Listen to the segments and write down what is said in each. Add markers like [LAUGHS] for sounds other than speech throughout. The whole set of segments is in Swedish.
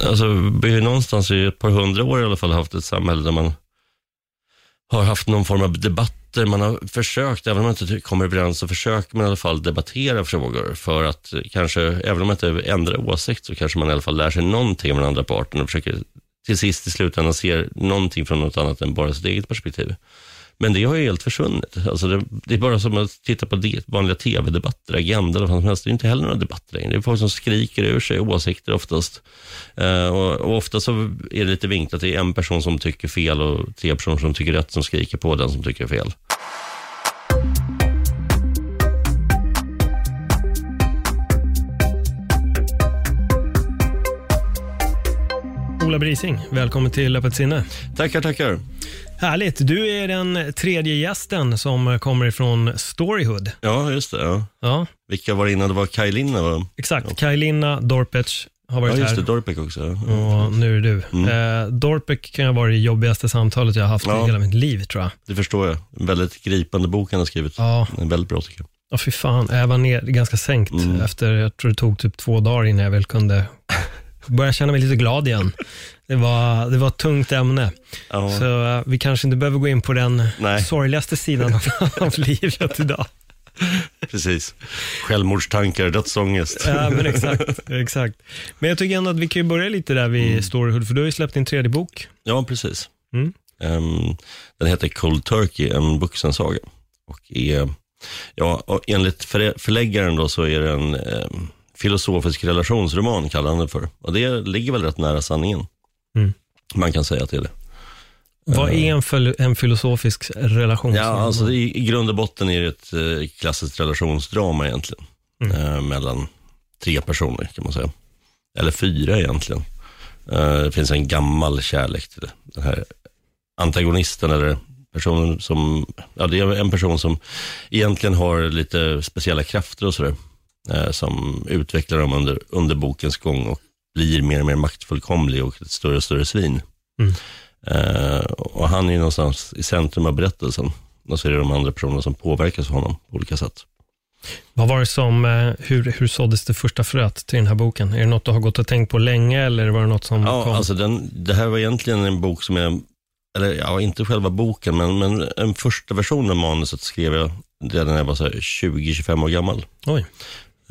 Alltså, vi har någonstans i ett par hundra år i alla fall haft ett samhälle där man har haft någon form av debatter. Man har försökt, även om man inte kommer överens, så försöker man i alla fall debattera frågor för att kanske, även om man inte ändrar åsikt, så kanske man i alla fall lär sig någonting av den andra parten och försöker till sist i slutändan se någonting från något annat än bara sitt eget perspektiv. Men det har ju helt försvunnit. Alltså det, det är bara som att titta på det, vanliga tv-debatter, Agenda eller vad som helst. Det är inte heller några debatter längre. Det är folk som skriker ur sig åsikter oftast. Eh, och, och ofta så är det lite vinklat. Det är en person som tycker fel och tre personer som tycker rätt som skriker på den som tycker fel. Ola Brising, välkommen till Öppet sinne. Tackar, tackar. Härligt. Du är den tredje gästen som kommer ifrån Storyhood. Ja, just det. Ja. Ja, Vilka var det innan? Det var Kaj Linna, va? exakt. Kaj Linna, Dorpec har Ja, varit just det. här. Dorpek också. ja. Och nu är det du. Mm. Eh, Dorpec kan ha varit det jobbigaste samtalet jag har haft Ja. i hela mitt liv, tror jag. Det förstår jag. En väldigt gripande bok han har skrivit. Ja, Den är väldigt bra tycker jag. ja fy fan. Jag var ner, ganska sänkt Mm. efter, jag tror det tog typ två dagar innan jag väl kunde börja känna mig lite glad igen. Det var, det var ett tungt ämne. Ja. Så eh, vi kanske inte behöver gå in på den Nej. sorgligaste sidan av, [LAUGHS] livet idag. Precis. Självmordstankar, dödsångest. Ja, men exakt, exakt. Men jag tycker ändå att vi kan börja lite där vid Storyhood, för du har ju släppt din tredje bok. Ja, precis. Mm. Ehm, den heter Cold Turkey, en vuxensaga. Och är, ja, enligt förläggaren då så är det en ehm, filosofisk relationsroman, kallar han det för. Och det ligger väl rätt nära sanningen. Mm. Man kan säga att det är det. Vad är en, fil- en filosofisk relation? Ja, alltså i, i grund och botten är det ett eh, klassiskt relationsdrama egentligen. Mm. Eh, mellan tre personer kan man säga. Eller fyra egentligen. Eh, det finns en gammal kärlek till det. Den här antagonisten eller personen som, ja det är en person som egentligen har lite speciella krafter och sådär. Eh, som utvecklar dem under, under bokens gång och blir mer och mer maktfullkomlig och ett större och större svin. Mm. Eh, och han är ju någonstans i centrum av berättelsen. Och så är det de andra personerna som påverkas av honom på olika sätt. Vad var det som, eh, hur, hur såddes det första fröet till den här boken? Är det något du har gått och tänkt på länge eller var det något som Ja, kom? alltså den, det här var egentligen en bok som jag, eller ja, inte själva boken, men, men en första version av manuset skrev jag redan när jag var så här 20-25 år gammal. Oj.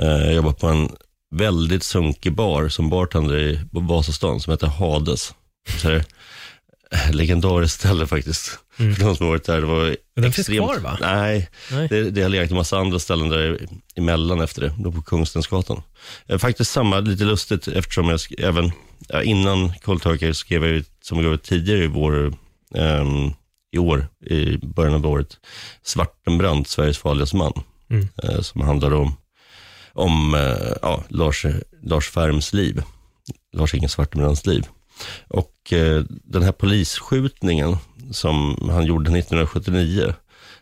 Eh, Jag jobbade på en väldigt sunkig bar som bartender i Vasastan som heter Hades. Så legendariskt ställe faktiskt. Mm. För de som har varit där. Det var Den finns kvar, va? Nej, Nej. det, det har legat en massa andra ställen där emellan efter det, då på Kungstensgatan. Eh, Faktiskt samma, lite lustigt eftersom jag även ja, innan Cold Turkey skrev jag som jag tidigare i vår, ehm, i år, i början av året, Svartenbrandt, Sveriges farligaste man. Mm. eh, som handlar om, om eh, ja, Lars, Lars Färms liv. Lars-Inge Svartenbrandts liv. Och eh, den här polisskjutningen som han gjorde 1979,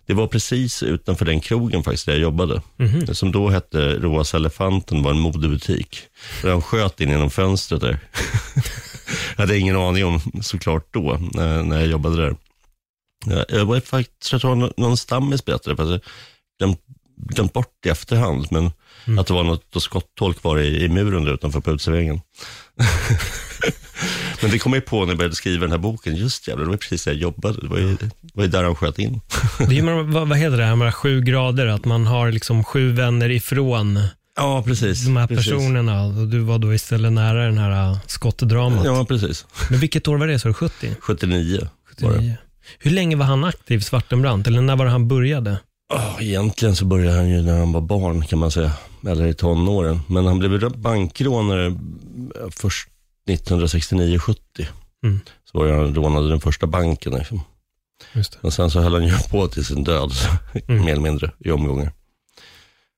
det var precis utanför den krogen faktiskt där jag jobbade. Mhm. Som då hette Roas Elefanten, var en modebutik. Och han sköt in genom fönstret där. [LAUGHS] jag hade ingen aning om såklart då, när, när jag jobbade där. Ja, Jag var faktiskt, jag tror någon- stammis berättade, fast jag glömt, glömt bort i efterhand, men Mm. att det var något skottolk var i, i muren där utanför på uteserveringen. [LAUGHS] men det kom jag på när jag började skriva den här boken, just jävlar, det var precis där jag jobbade, det var ju, det var ju där han sköt in. Det är vad, vad heter det här med sju grader? Att man har liksom sju vänner ifrån Ja, precis. de här precis. personerna och du var då istället nära den här äh, skottdramat. Ja, precis. Men vilket år var det? Så det 70? 79 var det. 79. Hur länge var han aktiv, Svartenbrandt? Eller när var det han började? Ja, egentligen så började han ju när han var barn kan man säga, eller i tonåren. Men han blev bankrånare först 1969-70. Mm. Så var han rånade den första banken. Liksom. Och sen så höll han ju på till sin död, Mm. mer eller mindre, i omgångar.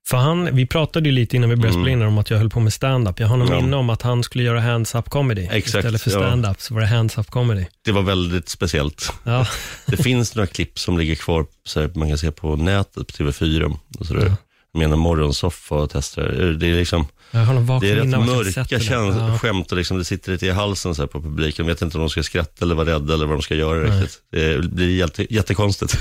För han, vi pratade ju lite innan vi började Mm. spela in om att jag höll på med stand-up. Jag har någon Ja. minne om att han skulle göra hands-up comedy. Exakt, Istället för ja. stand-up så var det hands-up comedy. Det var väldigt speciellt. Ja. Det finns några klipp som ligger kvar, så här, man kan se på nätet på TV4. Och så Jag menar morgonsoffa och testar. Det är liksom, det är rätt mörka käns- Ja. skämt och liksom, det sitter lite i halsen så på publiken. De vet inte om de ska skratta eller vara rädda eller vad de ska göra Nej. riktigt. Det blir jätte, jättekonstigt.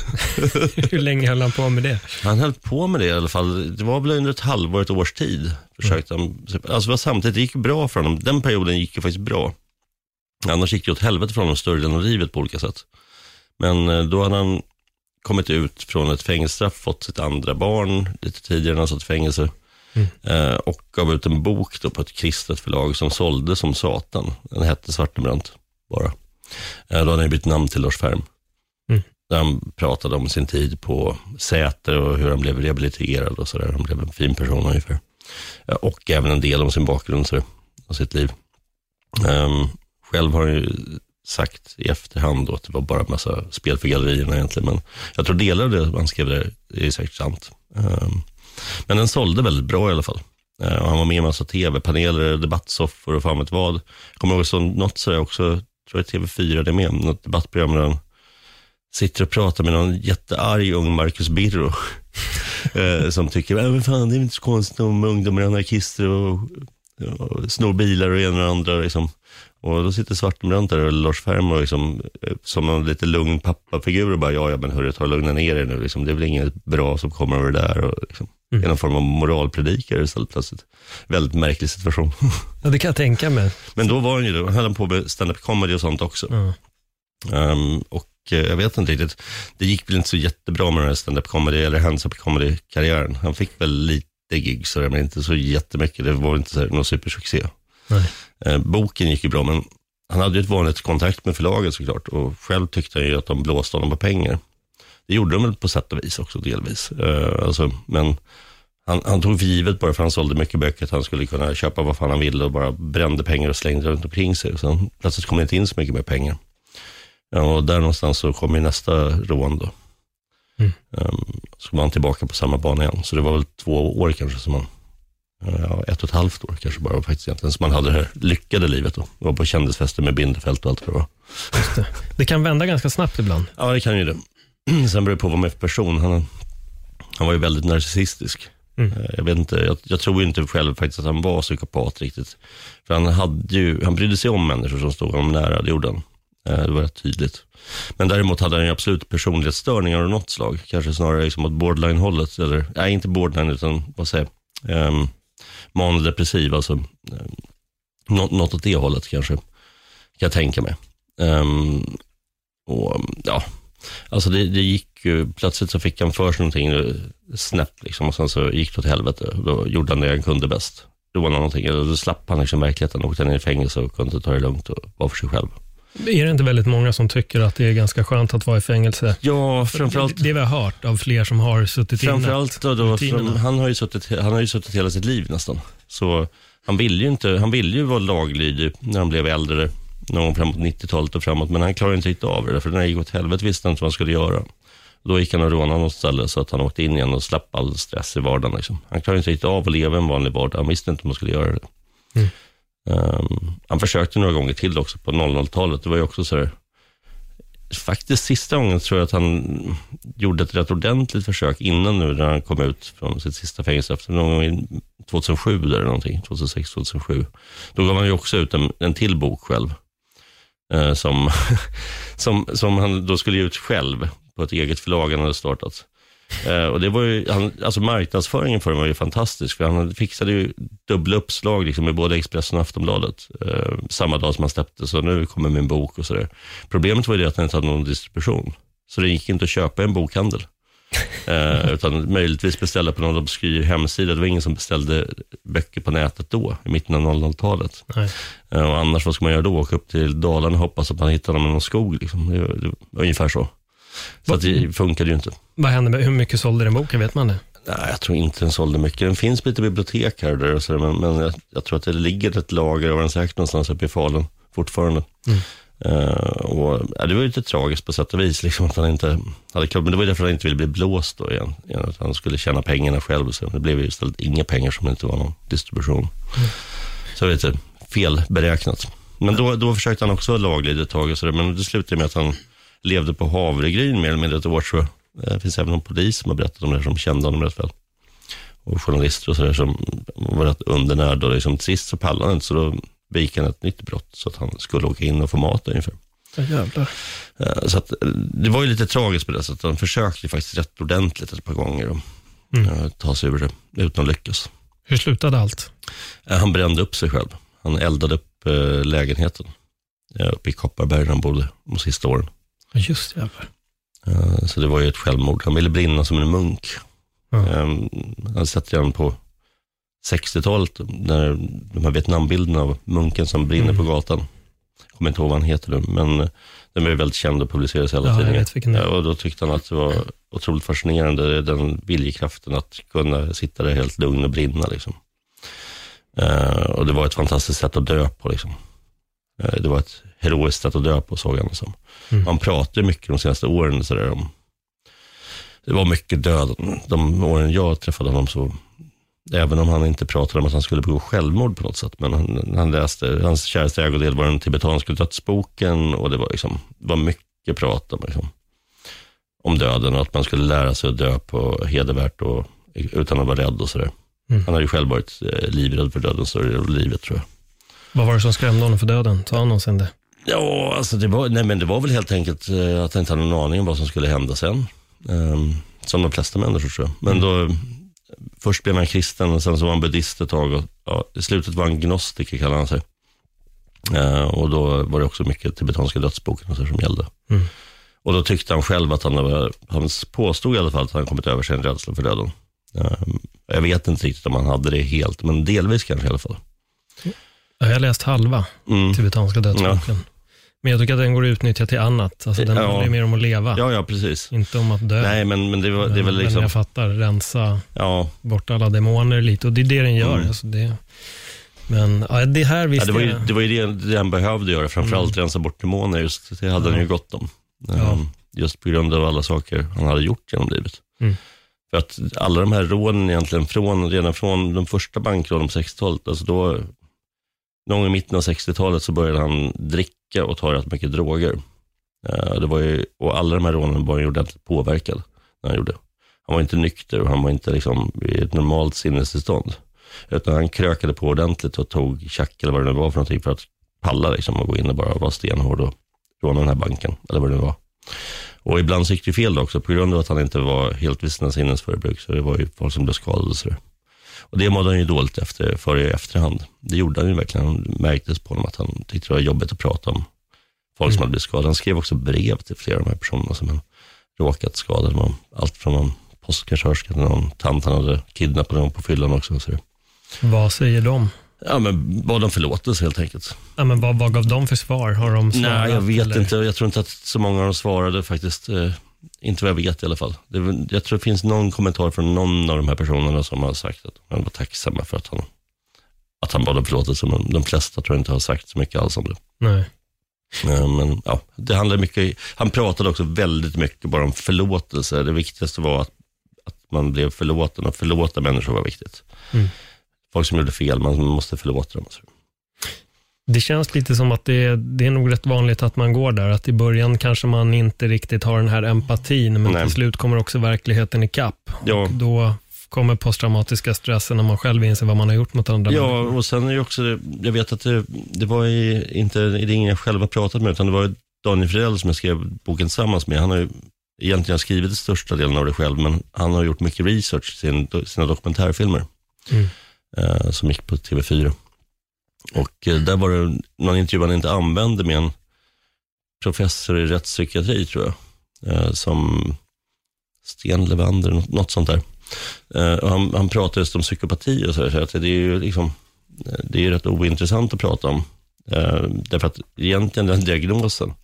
[LAUGHS] Hur länge höll han på med det? Han höll på med det i alla fall. Det var väl under ett halvår, ett års tid. Försökte han. Alltså samtidigt, det gick bra för honom. Den perioden gick ju faktiskt bra. Annars gick det åt helvete för honom större delen av livet på olika sätt. Men eh, då hade han kommit ut från ett fängelsestraff, fått sitt andra barn lite tidigare än han satt i fängelse. Mm. Eh, och gav ut en bok då på ett kristet förlag som sålde som satan. Den hette Svartenbrandt bara. Eh, då hade han bytt namn till Lars Färm. Mm. Där han pratade om sin tid på Säter och hur han blev rehabiliterad och sådär. Han blev en fin person ungefär. Eh, och även en del om sin bakgrund och sitt liv. Ehm, själv har han ju sagt i efterhand då att det var bara en massa spel för gallerierna egentligen. Men jag tror delar av det han skrev där är säkert sant. Ehm, men den sålde väldigt bra i alla fall. Och han var med i en massa tv-paneler, debattsoffor och fan vet vad. Jag kommer ihåg så, något sådär också, tror jag TV4 det är med, något debattprogram där han sitter och pratar med någon jättearg ung Marcus Birro. [LAUGHS] Ehm, som tycker, äh, men fan det är inte så konstigt om ungdomar är anarkister och, och snor bilar och det ena och det andra. Liksom. Och då sitter Svartenbrandt där och Lars Färm och liksom, eh, som en lite lugn pappafigur och bara, ja, ja men hörru, ta och lugna ner er nu. Liksom. Det är väl inget bra som kommer av det där. Och, liksom, Mm. är någon form av moralpredikare istället plötsligt. Väldigt märklig situation. [LAUGHS] Ja, det kan jag tänka mig. men då var han ju, han höll på med stand-up comedy och sånt också. Ja. Ehm, och eh, jag vet inte riktigt, det gick väl inte så jättebra med den här stand-up comedy eller hands-up comedy-karriären. Han fick väl lite gig sådär, men inte så jättemycket. Det var inte så här, någon supersuccé. Eh, boken gick ju bra, men han hade ju ett vanligt kontrakt med förlaget såklart. Och själv tyckte han ju att de blåste honom på pengar. Det gjorde de väl på sätt och vis också delvis. Eh, alltså, men han, han tog för givet bara för han sålde mycket böcker att han skulle kunna köpa vad fan han ville och bara brände pengar och slängde runt omkring sig. Så han, plötsligt kom det inte in så mycket mer pengar. Ja, och där någonstans så kom ju nästa rån då. Mm. Um, så var han tillbaka på samma bana igen. Så det var väl två år kanske som han, ja, ett och ett halvt år kanske bara faktiskt egentligen, som han hade det här lyckade livet då. Var på kändisfester med Bindefält och allt vad det var. Just det. det kan vända ganska snabbt ibland. Ja, det kan ju det. [CLEARS THROAT] Sen beror det på vad man är för person. Han, han var ju väldigt narcissistisk. Mm. Eh, Jag, vet inte, jag, jag tror inte själv faktiskt att han var psykopat riktigt. För han, hade ju, han brydde sig om människor som stod honom nära, det gjorde han. Eh, Det var rätt tydligt. Men däremot hade han ju absolut personlighetsstörningar av något slag. Kanske snarare liksom åt borderline-hållet. Eller, nej, inte borderline, utan vad säger? Um, Manodepressiv, alltså. Eh, något, något åt det hållet kanske. Kan jag tänka mig. Um, och ja, alltså det, det gick ju, plötsligt så fick han för sig någonting eh, snabbt liksom och sen så gick det åt helvete. Då gjorde han det han kunde bäst. Då var någonting, eller då slapp han liksom verkligheten, åkte ner i fängelse och kunde ta det lugnt och vara för sig själv. Är det inte väldigt många som tycker att det är ganska skönt att vara i fängelse? Ja, framförallt Det, det vi har hört av fler som har suttit inne. Framförallt då, då som, han, har ju suttit, han har ju suttit hela sitt liv nästan. Så han ville ju inte, han ville ju vara laglydig när han blev äldre, någon gång framåt 90-talet och framåt, men han klarade inte riktigt av det, för när det gick åt helvete visste han inte vad han skulle göra. Då gick han och rånade något ställe så att han åkte in igen och slapp all stress i vardagen. Liksom. Han klarade inte riktigt av att leva en vanlig vardag, han visste inte om han skulle göra det. Mm. Um, han försökte några gånger till också på 00-talet, det var ju också så här, faktiskt sista gången tror jag att han gjorde ett rätt ordentligt försök innan nu när han kom ut från sitt sista fängelse efter någon gång 2007 eller någonting, 2006, 2007. Då gav han ju också ut en, en till bok själv. Eh, som, [LAUGHS] som, som han då skulle ge ut själv på ett eget förlag han hade startat. Eh, och det var ju, han, alltså marknadsföringen för den var ju fantastisk, för han fixade ju dubbla uppslag liksom, i både Expressen och Aftonbladet eh, samma dag som han släppte, så nu kommer min bok och sådär. Problemet var ju det att han inte hade någon distribution, så det gick inte att köpa i en bokhandel. [LAUGHS] Eh, utan möjligtvis beställa på någon obskyr hemsida. Det var ingen som beställde böcker på nätet då, i mitten av 00-talet. Nej. Eh, och annars, vad ska man göra då? Åka upp till Dalarna och hoppas att man hittar dem i någon skog. Liksom. Det, det ungefär så. Så att det funkade ju inte. Vad hände med, hur mycket sålde den boken, vet man det? Nej, jag tror inte den sålde mycket. Den finns på lite bibliotek här och där, och så, där, men, men jag, jag tror att det ligger ett lager av den säkert någonstans uppe i Falun fortfarande. Mm. Eh, och, ja, det var ju lite tragiskt på sätt och vis, liksom, att han inte hade klubb. Men det var ju därför han inte ville bli blåst då igen. igen att han skulle tjäna pengarna själv. Så det blev ju istället inga pengar som inte var någon distribution. Så det var lite felberäknat. Men då, då försökte han också vara laglig ett tag, och så där, men det slutade med att han levde på havregryn mer eller mindre ett år. Eh, det finns även någon polis som har berättat om det här, som kände honom rätt väl. Och journalister och sådär som var rätt undernärda. Och liksom, sist så pallade han inte, så då begick han ett nytt brott. Så att han skulle åka in och få mat ungefär. Ja. Eh, Så att, eh, det var ju lite tragiskt på det sättet. Han försökte faktiskt rätt ordentligt ett par gånger att Mm. ta sig ur det utan att lyckas. Hur slutade allt? Eh, Han brände upp sig själv. Han eldade upp eh, lägenheten eh, uppe i Kopparberg där han bodde de sista åren. Just jävlar. Eh, Så det var ju ett självmord. Han ville brinna som en munk. Eh, Han sett redan på 60-talet, när de här Vietnambilderna av munken som brinner Mm. på gatan. Jag kommer inte ihåg vad han heter nu, men eh, den blev väldigt känd och publicerades i alla Ja, tidningar. Ja, och då tyckte han att det var otroligt fascinerande, den viljekraften att kunna sitta där helt lugn och brinna. Liksom. Eh, och det var ett fantastiskt sätt att dö på. Liksom. Eh, det var ett heroiskt sätt att dö på, såg han det som. Mm. Man pratade mycket de senaste åren så där, om, det var mycket död. De åren jag träffade honom så, även om han inte pratade om att han skulle begå självmord på något sätt, men han, han läste, hans käraste ägodel var den tibetanska dödsboken och det var, liksom, det var mycket prat om, liksom, om döden och att man skulle lära sig att dö på hedervärt och utan att vara rädd och sådär. Mm. Han hade ju själv varit eh, livrädd för döden större delen av livet tror jag. Vad var det som skrämde honom för döden? Sa han någonsin det? Ja, alltså det var, nej men det var väl helt enkelt eh, att han inte hade någon aning om vad som skulle hända sen. Ehm, som de flesta människor tror jag. Men då, först blev han kristen och sen så var han buddhist ett tag. Och, ja, I slutet var han gnostiker kallade han sig. Eh, och då var det också mycket tibetanska dödsboken och så som gällde. Mm. Och då tyckte han själv att han, var- han påstod i alla fall att han kommit över sin rädsla för döden. Ehm, jag vet inte riktigt om han hade det helt, men delvis kanske i alla fall. Ja, jag har läst halva Mm. tibetanska dödsboken. Men jag tycker att den går att utnyttja till annat. Alltså, den Ja. handlar ju mer om att leva, Ja, ja, precis. inte om att dö. Nej, men, men det, var, det är Men- väl Men liksom, jag fattar, rensa ja, bort alla demoner lite. Och det är det den gör. Mm. Alltså det, men ja, det här Ja, visste det, var ju, det var ju det, han behövde göra, framförallt rensa bort demoner. Just, det hade Ja. han ju gott om. Ja. Ehm, Just på grund av alla saker han hade gjort genom livet. Mm. För att alla de här rånen egentligen, från, redan från de första bankrånen på 60-talet, alltså då, någon gång i mitten av 60-talet så började han dricka och ta rätt mycket droger. Eh, det var ju, och alla de här rånen var ju ordentligt påverkad när han gjorde. Han var inte nykter och han var inte liksom i ett normalt sinnestillstånd. Utan han krökade på ordentligt och tog tjack eller vad det nu var för någonting för att palla liksom och gå in och bara vara stenhård och råna den här banken, eller vad det nu var. Och ibland så gick det fel också på grund av att han inte var helt vid sina sinnens. Så det var ju folk som blev skadade och sådär. Och det mådde han ju dåligt efter, för i efterhand. Det gjorde han ju verkligen. Han märktes på honom att han tyckte det var jobbigt att prata om folk som hade blivit skadade. Han skrev också brev till flera av de här personerna som han råkat. Det var Allt från någon postkassörska till någon tant han hade kidnappat någon på fyllan också. Så. Vad säger de? Ja, men bad om förlåtelse helt enkelt. Ja, men vad, vad gav de för svar? Har de svarat? Nej, jag vet eller? inte. Jag tror inte att så många av dem svarade faktiskt. Inte vad jag vet i alla fall. Det, jag tror det finns någon kommentar från någon av de här personerna som har sagt att de var tacksamma för att han, att han bad om förlåtelse. Men de flesta tror jag inte har sagt så mycket alls om det. Nej. Eh, Men ja, det handlar mycket, han pratade också väldigt mycket bara om förlåtelse. Det viktigaste var att, att man blev förlåten och förlåta människor var viktigt. Mm. Folk som gjorde fel, man måste förlåta dem. Det känns lite som att det, det är nog rätt vanligt att man går där. Att i början kanske man inte riktigt har den här empatin, men Nej. till slut kommer också verkligheten ikapp. Ja. Och då kommer posttraumatiska stressen när man själv inser vad man har gjort mot andra Ja, människor. och sen är det också, jag vet att det, det var i, inte, det är ingen jag själv har pratat med, utan det var Daniel Fridell som jag skrev boken tillsammans med. Han har ju egentligen skrivit den största delen av det själv, men han har gjort mycket research i sin, sina dokumentärfilmer, Mm. eh, som gick på TV4. Och eh, där var det någon intervju han inte använde med en professor i rättspsykiatri, tror jag, eh, som Sten Levander, något, något sånt där. Eh, och han, han pratade just om psykopati och så, där, så att det är ju liksom, eh, det är ju rätt ointressant att prata om. Eh, därför att egentligen den diagnosen,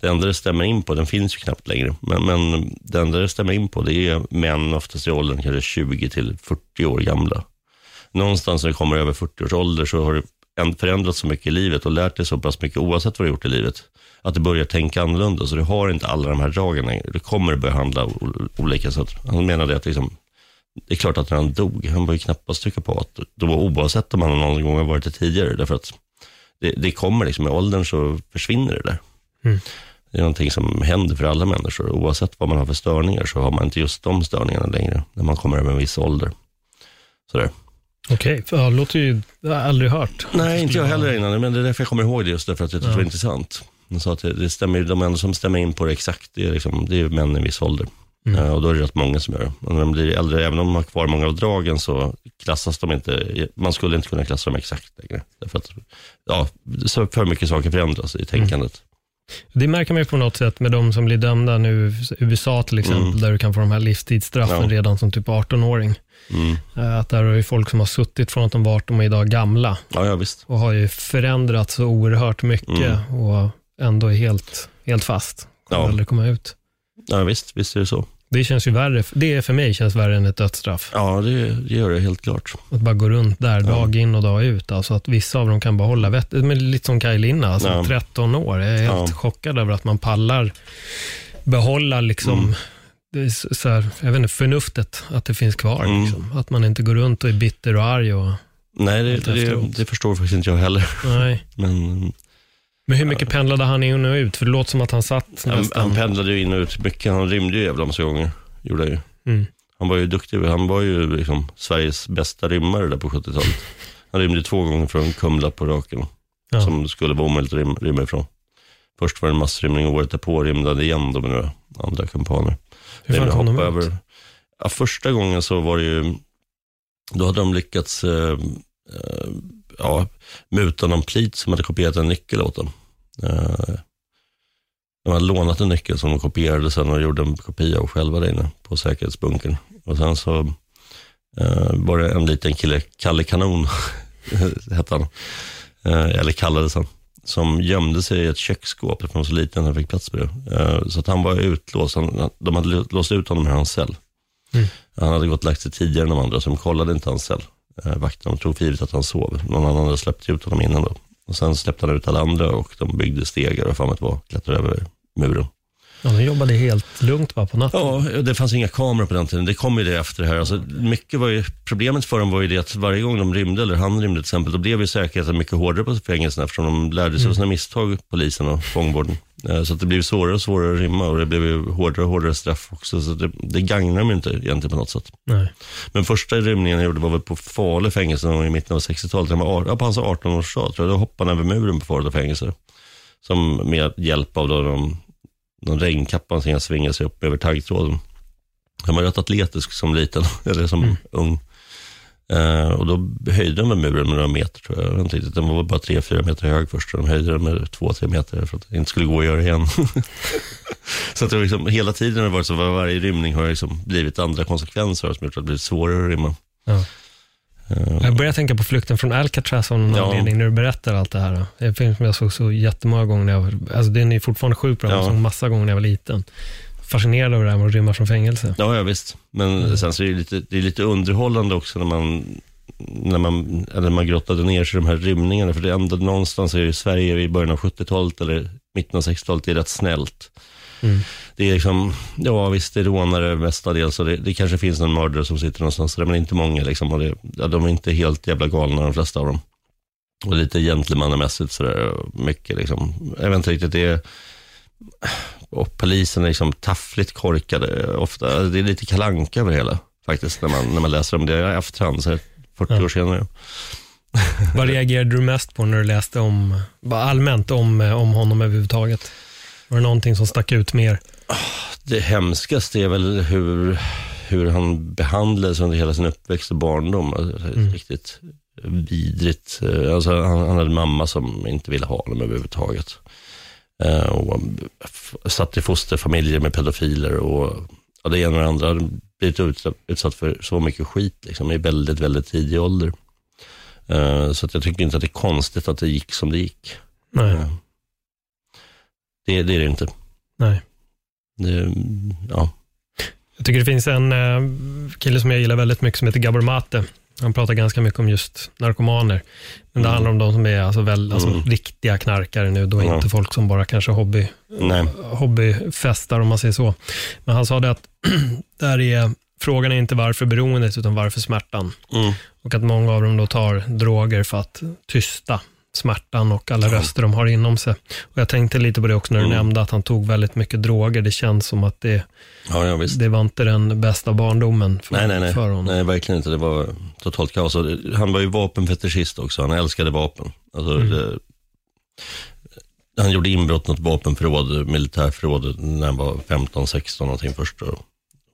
det enda det stämmer in på, den finns ju knappt längre, men, men det enda det stämmer in på det är män oftast i åldern kanske 20 till 40 år gamla. Någonstans när det kommer över 40 års ålder så har du förändrats så mycket i livet och lärt dig så pass mycket oavsett vad du gjort i livet. Att du börjar tänka annorlunda, så du har inte alla de här dragen längre. Du kommer att börja handla olika. Så han menade att liksom, det är klart att när han dog, han var ju knappast trycka på att då oavsett om han någon gång har varit det tidigare, därför att det, det kommer liksom, med åldern så försvinner det där. Mm. Det är någonting som händer för alla människor. Oavsett vad man har för störningar så har man inte just de störningarna längre när man kommer över en viss ålder. Sådär. Okej, för ja, låter ju, det har jag aldrig hört. Nej, inte jag heller innan, men det är därför jag kommer ihåg det just därför att jag Ja. det är intressant. Sa att det, det stämmer, de enda som stämmer in på det exakt, det är, liksom, det är män i viss ålder. Mm. Eh, och då är det rätt många som gör det. Och när de blir äldre, även om de har kvar många av dragen så klassas de inte, man skulle inte kunna klassa dem exakt längre. Därför att, ja, så för mycket saker förändras i tänkandet. Det märker man ju på något sätt med de som blir dömda nu, USA till exempel, Mm. där du kan få de här livstidsstraffen Ja. redan som typ 18-åring. Mm. Att där är ju folk som har suttit från att de var 18 och är idag gamla Ja, ja, visst. och har ju förändrats så oerhört mycket Mm. och ändå är helt, helt fast. Kommer Ja. aldrig komma ut. Ja, visst, visst är det så. Det känns ju värre, det för mig känns värre än ett dödsstraff. Ja, det, det gör det helt klart. Att bara gå runt där dag in och dag ut. Alltså att vissa av dem kan behålla vettet. Men lite som Kaj Linna, alltså Ja. 13 år. Jag är helt Ja. chockad över att man pallar behålla liksom, Mm. Det är så här, jag vet inte, förnuftet, att det finns kvar. Mm. Liksom. Att man inte går runt och är bitter och arg. Och, Nej, det, det, det förstår faktiskt inte jag heller. nej. [LAUGHS] Men Men hur mycket pendlade han in och ut? För det låter som att han satt han, nästan. han pendlade ju in och ut mycket. Han rymde ju jävla massa gånger. Gjorde han ju. Mm. Han var ju duktig. Han var ju liksom Sveriges bästa rymmare där på 70-talet. Han rymde två gånger från Kumla på raken, Ja. som skulle vara omöjligt att rym, rymma ifrån. Först var det en massrymning och året därpå rymde han igen då med några andra kumpaner. Hur fan kom de över. Ja, första gången så var det ju, då hade de lyckats eh, eh, ja, muta någon plit som hade kopierat en nyckel åt dem. Eh, de hade lånat en nyckel som de kopierade sen och gjorde en kopia av själva där inne på säkerhetsbunkern. Och sen så eh, var det en liten kille, Kalle Kanon, [LAUGHS] hette han, eh, eller kallades han, som gömde sig i ett köksskåp, för han var så liten han fick plats med det. Eh, så att han var utlåst, han, de hade låst ut honom i hans cell. Mm. Han hade gått och lagt sig tidigare än de andra, så de kollade inte hans cell. Eh, vakterna tog för givet att han sov. Någon annan hade släppt ut honom innan då. Och sen släppte han ut alla andra och de byggde stegar och fan vad, klättrade över muren. Ja, de jobbade helt lugnt bara på natten. Ja, det fanns inga kameror på den tiden. Det kom ju det efter det här. Alltså, mycket var ju, problemet för dem var ju det att varje gång de rymde, eller han rymde till exempel, då blev ju säkerheten mycket hårdare på fängelserna eftersom de lärde sig av sina misstag, polisen och fångvården. Eh, Så det blev svårare och svårare att rymma och det blev ju hårdare och hårdare straff också. Så det, det gagnar dem inte egentligen på något sätt. Nej. Men första rymningen jag gjorde var väl på Falu fängelse någon i mitten av 60-talet. Han var, ar- ja, på hans 18-årsdag tror jag. Då hoppade han över muren på Falu fängelse. Som med hjälp av då de, någon regnkappa som han svingade sig upp över taggtråden. Han var rätt atletisk som liten, [LAUGHS] eller som Mm. ung. Eh, och då höjde de med muren med några meter tror jag. jag. inte riktigt. Den var bara 3-4 meter hög först. Och de höjde den med 2-3 meter för att det inte skulle gå att göra igen. [LAUGHS] så att det liksom, hela tiden har det varit så. Var varje rymning har liksom blivit andra konsekvenser som gjort att det blivit svårare att rymma. Ja. Eh, Jag börjar tänka på flykten från Alcatraz av någon Ja. anledning när du berättar allt det här. Det är en film som jag såg så jättemånga gånger när jag var, alltså den är fortfarande sjukt bra, Ja. jag såg massa gånger när jag var liten. Fascinerad av det här med att rymma från fängelse. Ja, ja visst. Men Mm. sen så är det lite, det är lite underhållande också när man, när man, eller man grottade ner sig i de här rymningarna. För det är ändå någonstans är ju Sverige i början av 70-talet eller mitten av 60-talet, det är rätt snällt. Mm. Det är liksom, ja visst det är rånare mestadels och det, det kanske finns någon mördare som sitter någonstans där, men inte många liksom. Och det, ja, de är inte helt jävla galna de flesta av dem. Och lite gentlemannamässigt sådär, mycket liksom. Jag vet inte riktigt, det är, och polisen är liksom taffligt korkade ofta. Det är lite kalanka över det hela faktiskt, när man, när man läser om det i efterhand, så här 40 Ja. år senare. Vad reagerade du mest på när du läste om, allmänt om, om honom överhuvudtaget? Var det någonting som stack ut mer? Det hemskaste är väl hur, hur han behandlades under hela sin uppväxt och barndom. Alltså, Mm. Riktigt vidrigt. Eh, Alltså, han, han hade mamma som inte ville ha honom överhuvudtaget. Eh, och satt i fosterfamiljer med pedofiler och ja, det ena och det andra. Hade blivit utsatt, för så mycket skit liksom, i väldigt, väldigt tidig ålder. Eh, så att jag tycker inte att det är konstigt att det gick som det gick. Nej, Eh, det, det är det inte. nej. Det, ja. Jag tycker det finns en eh, kille som jag gillar väldigt mycket som heter Gabor Mate. Han pratar ganska mycket om just narkomaner. Men det Mm. handlar om de som är alltså väl, alltså riktiga knarkare nu, då Ja. inte folk som bara kanske hobby, Nej. hobbyfestar om man säger så. Men han sa det att [CLEARS THROAT] där är, frågan är inte varför beroendet, utan varför smärtan. Mm. Och att många av dem då tar droger för att tysta smärtan och alla röster de har inom sig. Och Jag tänkte lite på det också när du Mm. nämnde att han tog väldigt mycket droger. Det känns som att det, Ja, ja, det var inte den bästa barndomen för, Nej, nej, nej. för honom. nej, verkligen inte. Det var totalt kaos. Han var ju vapenfetischist också. Han älskade vapen. Alltså, Mm. det, han gjorde inbrott något vapenförråd, militärförråd, när han var 15-16 någonting först. Och,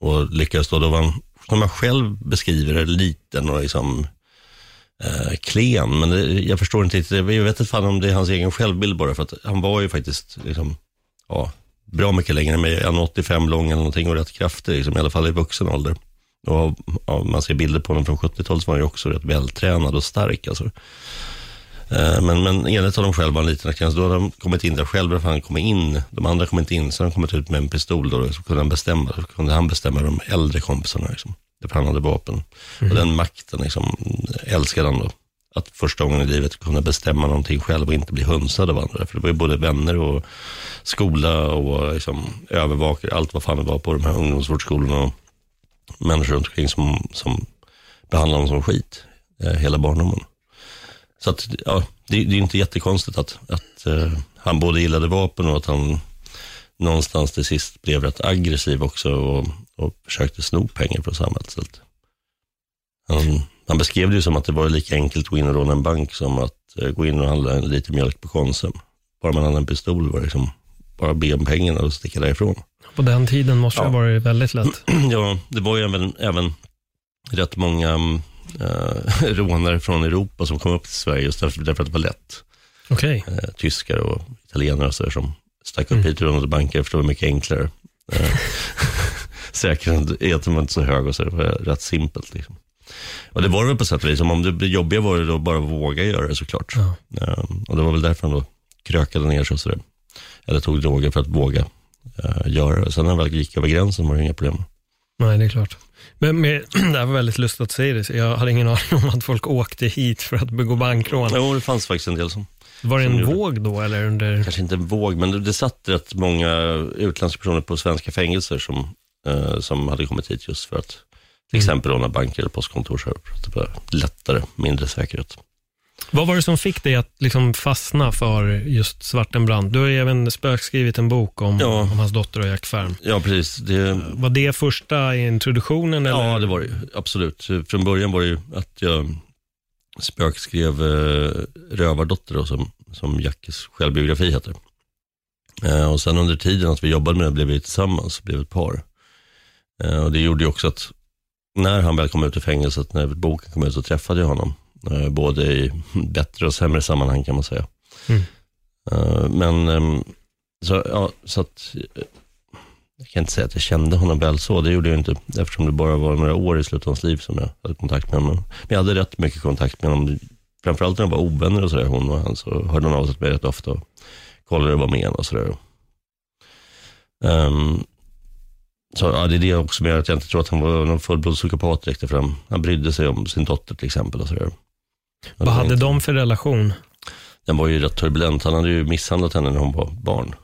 och lyckades då, då var han, som han själv beskriver det, liten och liksom eh, klen. Men det, jag förstår inte riktigt, jag vet inte fan om det är hans egen självbild bara, för att han var ju faktiskt liksom, ja, bra mycket längre än mig, 1,85 lång eller någonting och rätt kraftig, liksom, i alla fall i vuxen ålder. Och ja, man ser bilder på honom från 70-talet så var han ju också rätt vältränad och stark. Alltså. Eh, Men, men enligt honom själv var han liten, kanske då hade han kommit in där själv, för han kom in, de andra kom inte in, så han kommit ut med en pistol då, så kunde han bestämma, kunde han bestämma de äldre kompisarna, liksom. Därför han hade vapen. Och den makten liksom, älskade han då. Att första gången i livet kunna bestämma någonting själv och inte bli hunsad av andra. För det var ju både vänner och skola och liksom, övervakare, allt vad fan det var på de här ungdomsvårdsskolorna och människor runt omkring som, som behandlade honom som skit eh, hela barndomen. Så att, ja, det, det är inte jättekonstigt att, att eh, han både gillade vapen och att han någonstans till sist blev rätt aggressiv också och, och försökte sno pengar från samhället. Så att Han, han beskrev det ju som att det var lika enkelt att gå in och råna en bank som att eh, gå in och handla en liter mjölk på Konsum. Bara man hade en pistol var det liksom bara be om pengarna och sticka därifrån. På den tiden måste det Ja. ha varit väldigt lätt. [CLEARS THROAT] Ja, det var ju även, även rätt många mm, eh, [LAUGHS] rånare från Europa som kom upp till Sverige just därför, därför att det var lätt. Okej. Eh, tyskar och italienare och så som stack upp Mm. hit och rånade banker för det var mycket enklare. Eh, [LAUGHS] Säkerheten var inte så hög och så det var rätt simpelt. Liksom. Och det var det väl på sätt och vis. Om det jobbiga var det då bara att våga göra det såklart. Ja. Eh, och det var väl därför han då krökade ner sig och sådär. Eller tog droger för att våga eh, göra det. Sen när han väl gick över gränsen var det inga problem. Nej, det är klart. Men med, [CLEARS THROAT] det här var väldigt lustigt att säga det. Jag hade ingen [LAUGHS] aning om att folk åkte hit för att begå bankrån. Jo, det fanns faktiskt en del som, Var det en gjorde- våg då, eller under... kanske inte en våg, men det, det satt rätt många utländska personer på svenska fängelser som, eh, som hade kommit hit just för att till Mm. exempel råna banker eller postkontor. Så det lättare, mindre säkerhet. Vad var det som fick dig att liksom fastna för just Svartenbrandt? Du har ju även spökskrivit en bok om, Ja. om hans dotter och Jack Färm. Ja, precis. Det, Var det första introduktionen? Eller? ja, det var det. Absolut. Från början var det ju att jag spökskrev eh, Rövardotter då, som, som Jackes självbiografi heter. Eh, och sen under tiden att vi jobbade med det blev vi tillsammans, blev ett par. Eh, och det gjorde ju också att när han väl kom ut ur fängelset, när boken kom ut, så träffade jag honom. Eh, både i bättre och sämre sammanhang kan man säga. Mm. Eh, men, ehm, så, ja, så att, eh, jag kan inte säga att jag kände honom väl så, det gjorde jag inte, eftersom det bara var några år i slutet av hans liv som jag hade kontakt med honom. Men jag hade rätt mycket kontakt med honom, framförallt när de var ovänner och sådär, hon och han, så hörde hon av sig till mig rätt ofta och kollade vad med och sådär. Um, så ja, det är det också med att jag inte tror att han var någon fullblodspsykopat direkt, för han, han brydde sig om sin dotter till exempel. Och sådär. Vad hade de för relation? Den var ju rätt turbulent. Han hade ju misshandlat henne när hon var barn.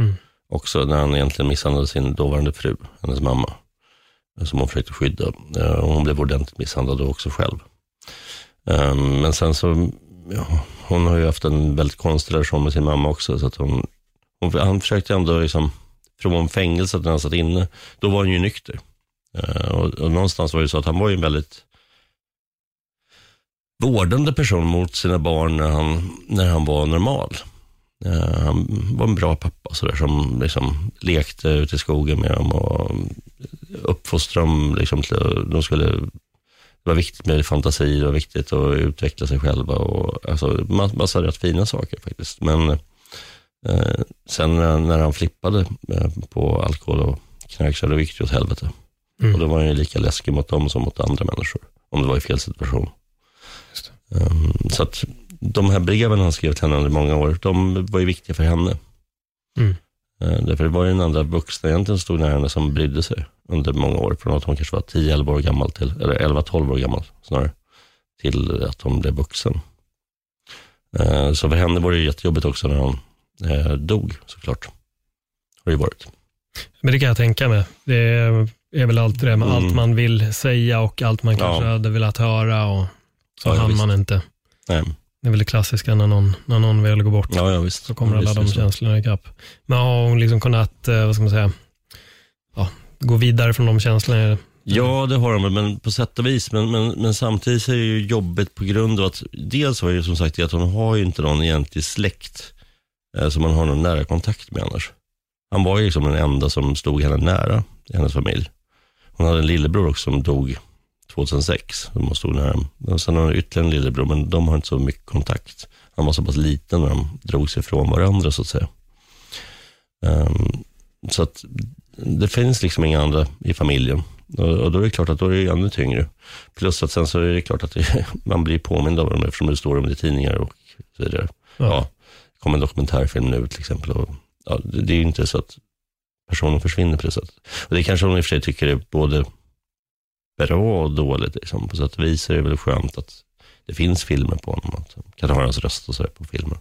Mm. Också när han egentligen misshandlade sin dåvarande fru, hennes mamma, som hon försökte skydda. Eh, Hon blev ordentligt misshandlad också själv. Ehm, Men sen så, ja, hon har ju haft en väldigt konstig relation med sin mamma också. Så att hon, hon, han försökte ändå liksom, från fängelset när han satt inne, då var han ju nykter. Eh, Och, och någonstans var det så att han var ju en väldigt vårdande person mot sina barn när han, när han var normal. Eh, han var en bra pappa så där, som liksom lekte ute i skogen med dem och uppfostrade dem. Liksom, till, de skulle, det var viktigt med fantasi, det var viktigt att utveckla sig själva och alltså, ma- massa rätt fina saker faktiskt. Men eh, sen när, när han flippade eh, på alkohol och knark så gick det åt helvete. Mm. Och då var han ju lika läskig mot dem som mot andra människor, om det var i fel situation. Um, så att de här breven han skrev till henne under många år, de var ju viktiga för henne. Mm. Uh, därför det var ju den andra vuxna egentligen stod nära henne som brydde sig under många år. Från att hon kanske var 10-11 år gammal till, eller 11-12 år gammal snarare. till att hon blev vuxen. Eh, så för henne var det jättejobbigt också när hon eh, dog såklart. Har det varit. Men det kan jag tänka mig. Det är väl alltid det med mm. allt man vill säga och allt man kanske ja. hade velat höra och ja, hann man inte. Nej. Det är väl det klassiska när någon, när någon vill gå bort. Ja, ja, visst. Så kommer alla de känslorna ikapp. Men har hon liksom kunnat, eh, vad ska man säga, ja, gå vidare från de känslorna? Ja, det har de, men på sätt och vis. Men, men, men samtidigt är det ju jobbigt på grund av att dels har ju som sagt att hon har ju inte någon egentlig släkt eh, som man har någon nära kontakt med annars. Han var ju liksom den enda som stod henne nära i hennes familj. Hon hade en lillebror också som dog 2006. De stod nära. Och sen har hon ytterligare en lillebror, men de har inte så mycket kontakt. Han var så pass liten när de drog sig ifrån varandra så att säga. Um, så att det finns liksom inga andra i familjen. Och, då är det klart att då är det ännu tyngre. Plus att sen så är det klart att det, [LAUGHS] man blir påmind av dem eftersom det står om det i tidningar och så vidare. Ja. ja det kom en dokumentärfilm nu till exempel. Och, ja, det, det är ju inte så att personen försvinner på det sättet. Och det kanske hon i och för sig tycker är både bra och dåligt. Liksom. På sätt och vis är det väl skönt att det finns filmer på honom. Att kan höra hans röst och så på filmer.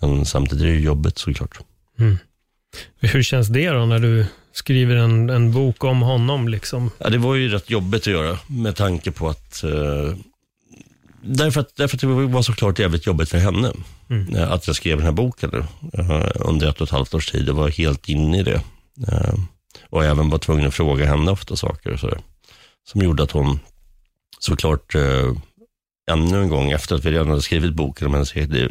Men samtidigt är det jobbigt såklart. Mm. Hur känns det då när du skriver en, en bok om honom? Liksom? Ja, det var ju rätt jobbigt att göra med tanke på att uh, Därför att, därför att det var såklart jävligt jobbigt för henne. Mm. Eh, att jag skrev den här boken uh, under ett och ett halvt års tid och var helt inne i det. Uh, och även var tvungen att fråga henne ofta saker och sådär. Som gjorde att hon såklart eh, ännu en gång, efter att vi redan hade skrivit boken om hennes eget eh, liv,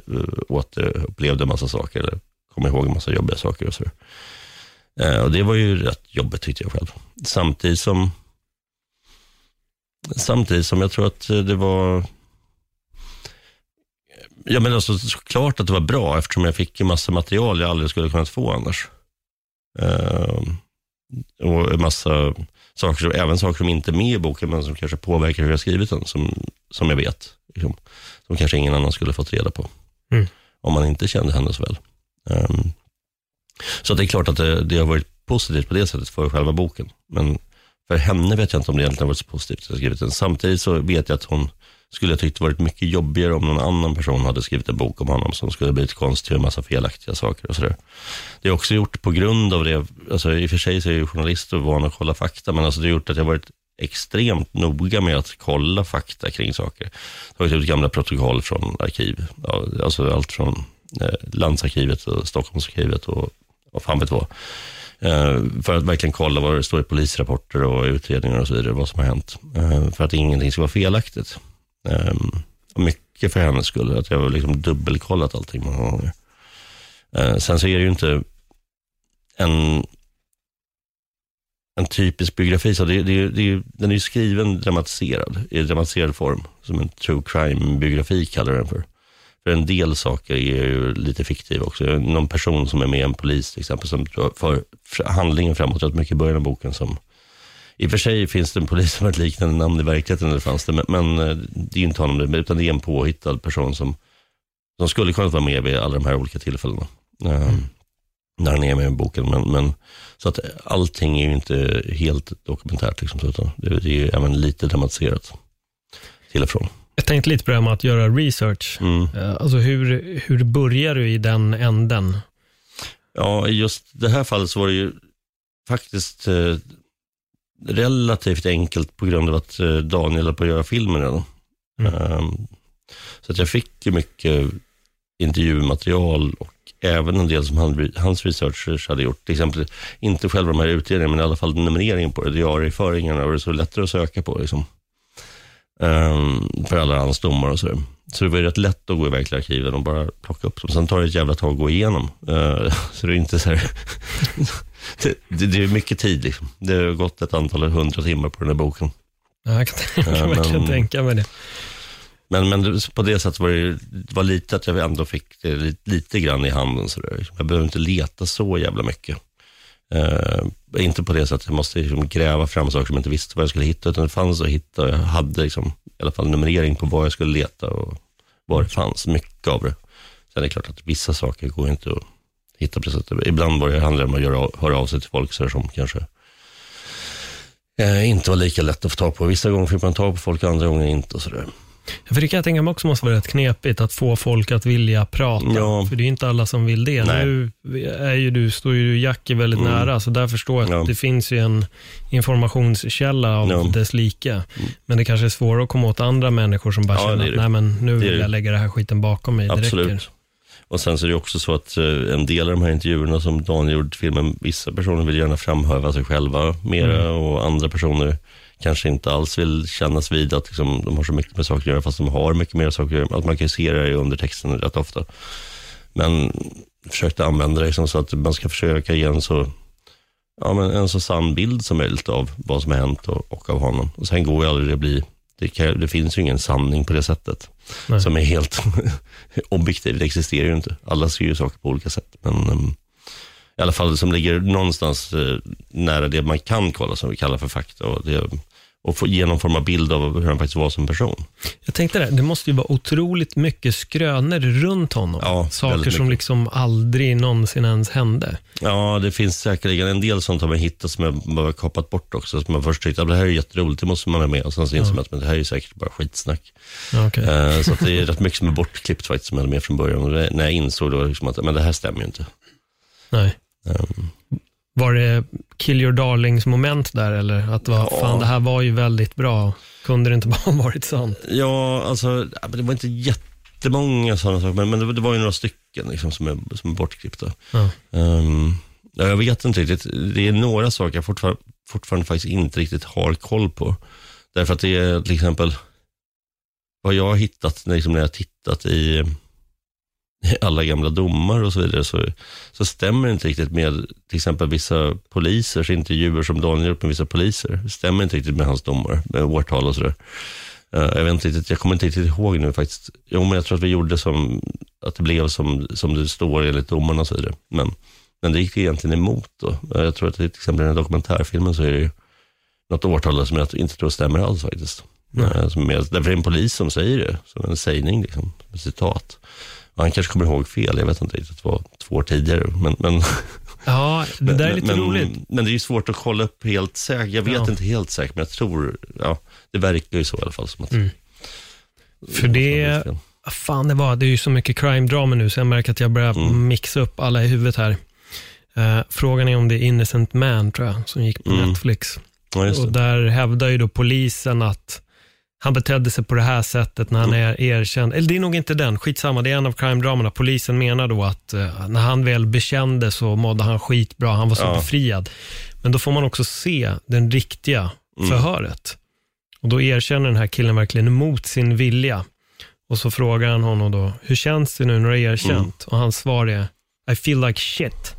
återupplevde en massa saker. Eller kom ihåg en massa jobbiga saker och så. Eh, och det var ju rätt jobbigt tyckte jag själv. Samtidigt som, samtidigt som jag tror att det var, ja men alltså såklart att det var bra eftersom jag fick en massa material jag aldrig skulle kunnat få annars. Eh, och en massa saker, även saker som inte är med i boken, men som kanske påverkar hur jag skrivit den, som, som jag vet. Liksom, som kanske ingen annan skulle fått reda på. Mm. Om man inte kände henne så väl. Um, så det är klart att det, det, har varit positivt på det sättet för själva boken. Men för henne vet jag inte om det egentligen har varit så positivt att jag skrivit den. Samtidigt så vet jag att hon skulle jag tyckt varit mycket jobbigare om någon annan person hade skrivit en bok om honom som skulle blivit konstig och en massa felaktiga saker och sådär. Det är också gjort på grund av det, alltså i och för sig så är jag journalist och van att kolla fakta, men alltså det har gjort att jag varit extremt noga med att kolla fakta kring saker. Jag har tagit typ ut gamla protokoll från arkiv, alltså allt från eh, Landsarkivet och Stockholmsarkivet och vad fan vet vad. Eh, för att verkligen kolla vad det står i polisrapporter och utredningar och så vidare, vad som har hänt. Eh, för att ingenting ska vara felaktigt. Eh, mycket för hennes skull, att jag har liksom dubbelkollat allting många gånger. Eh, sen så är det ju inte en, en typisk biografi, så det, det, det, den är ju skriven dramatiserad, i dramatiserad form, som en true crime-biografi kallar den för. För en del saker är ju lite fiktiva också. Någon person som är med en polis till exempel, som för handlingen framåt rätt mycket i början av boken. Som, i och för sig finns det en polis som har ett liknande namn i verkligheten, eller fanns det, men, men eh, det är inte honom, utan det är en påhittad person som, som skulle kunna vara med vid alla de här olika tillfällena. Eh, mm. När han är med i boken. Men, men, så att allting är ju inte helt dokumentärt, liksom, utan det, det är ju även lite dramatiserat till och från. Jag tänkte lite på det här med att göra research. Mm. Eh, alltså hur, hur börjar du i den änden? Ja, i just det här fallet så var det ju faktiskt relativt enkelt på grund av att eh, Daniel höll på att göra filmen redan. Mm. Um, så att jag fick ju mycket intervjumaterial och även en del som han, hans researchers hade gjort. Till exempel, inte själva de här utredningarna, men i alla fall numreringen på det, diarieföringarna, och det så lättare att söka på. Liksom. Um, för alla hans domar och sådär. Så det var rätt lätt att gå iväg till arkiven och bara plocka upp dem. Sen tar det ett jävla tag att gå igenom. Uh, [LAUGHS] så det är inte så här [LAUGHS] det, det, det, är mycket tid liksom. Det har gått ett antal hundra timmar på den här boken. Ja, jag kan, jag kan uh, verkligen tänka mig det. Men, men på det sättet var det, det var lite att jag ändå fick det lite, lite grann i handen. Så där. Jag behöver inte leta så jävla mycket. Uh, inte på det sättet, jag måste liksom gräva fram saker som jag inte visste vad jag skulle hitta, utan det fanns att hitta. Jag hade liksom, i alla fall numrering på vad jag skulle leta och var det fanns, mycket av det. Sen är det klart att vissa saker går inte att hitta sättet. Ibland var det handlar om att göra, höra av sig till folk så som kanske eh, inte var lika lätt att få tag på. Vissa gånger fick man tag på folk, andra gånger inte och sådär. För det kan jag tänka mig också måste vara rätt knepigt att få folk att vilja prata. Ja. För det är inte alla som vill det. Nej. Nu är ju du, står ju Jackie väldigt mm. nära, så där förstår jag att ja. det finns ju en informationskälla av ja. dess like. Mm. Men det kanske är svårare att komma åt andra människor som bara ja, känner att Nej, men nu vill jag lägga det här skiten bakom mig. Absolut. Det räcker. Och sen så är det också så att eh, en del av de här intervjuerna som Daniel gjorde till filmen, vissa personer vill gärna framhäva sig själva mera mm. och andra personer kanske inte alls vill kännas vid att liksom, de har så mycket med saker att göra, fast de har mycket mer saker att göra. Att man kan se det i undertexten rätt ofta. Men försökte använda det liksom så att man ska försöka ge en så, ja, men en så sann bild som möjligt av vad som har hänt och, och av honom. Och sen går ju aldrig det att bli det, kan, det, finns ju ingen sanning på det sättet Nej. som är helt [LAUGHS] objektiv. Det existerar ju inte. Alla ser ju saker på olika sätt. Men um, i alla fall som ligger någonstans uh, nära det man kan kolla, som vi kallar för fakta. Och det, och få ge någon form av bild av hur han faktiskt var som person. Jag tänkte det, det måste ju vara otroligt mycket skrönor runt honom. Ja, Saker som liksom aldrig någonsin ens hände. Ja, det finns säkerligen en del sånt har man hittat som jag bara kapat bort också. Som man först tyckte att det här är jätteroligt, det måste man ha med. Och sen så inser man att det här är säkert bara skitsnack. Okay. Uh, så det är [LAUGHS] rätt mycket som är bortklippt faktiskt, som jag hade med från början. Och det, när jag insåg då liksom att men det här stämmer ju inte. Nej. Um, var det kill your darlings moment där eller? Att var, ja. fan det här var ju väldigt bra. Kunde det inte [LAUGHS] bara varit sant? Ja, alltså det var inte jättemånga sådana saker, men, men det, det, var ju några stycken liksom, som, är, som är bortklippta. Ja. Um, jag vet inte riktigt. Det är några saker jag fortfarande, fortfarande faktiskt inte riktigt har koll på. Därför att det är till exempel vad jag har hittat liksom, när jag har tittat i alla gamla domar och så vidare, så, så stämmer det inte riktigt med till exempel vissa polisers intervjuer som Daniel gjort med vissa poliser. Det stämmer inte riktigt med hans domar, med årtal och sådär. Uh, jag, vet inte jag kommer inte riktigt ihåg nu faktiskt. Jo, men jag tror att vi gjorde som, att det blev som, som det står enligt domarna och så vidare. Men, men det gick egentligen emot då. Uh, jag tror att till exempel i den här dokumentärfilmen så är det ju något årtal som jag inte tror stämmer alls faktiskt. Mm. Som är, därför är det en polis som säger det, som en sägning, liksom, citat. Han kanske kommer ihåg fel, jag vet inte riktigt, det var två år tidigare. Men, men, ja, det [LAUGHS] där är lite men, roligt. Men det är ju svårt att kolla upp helt säkert. Jag vet ja. inte helt säkert, men jag tror, ja, det verkar ju så i alla fall. Som att, mm. För det, fan det var, det är ju så mycket crime-drama nu, så jag märker att jag börjar mm. mixa upp alla i huvudet här. Uh, frågan är om det är Innocent Man, tror jag, som gick på mm. Netflix. Ja, och där hävdar ju då polisen att han betedde sig på det här sättet när han mm. är erkänd. Eller det är nog inte den, skitsamma, det är en av crime-dramerna. Polisen menar då att uh, när han väl bekände så mådde han skitbra, han var så ja. befriad. Men då får man också se den riktiga mm. förhöret. Och då erkänner den här killen verkligen mot sin vilja. Och så frågar han honom då, hur känns det nu när du har erkänt? Mm. Och hans svar är, I feel like shit.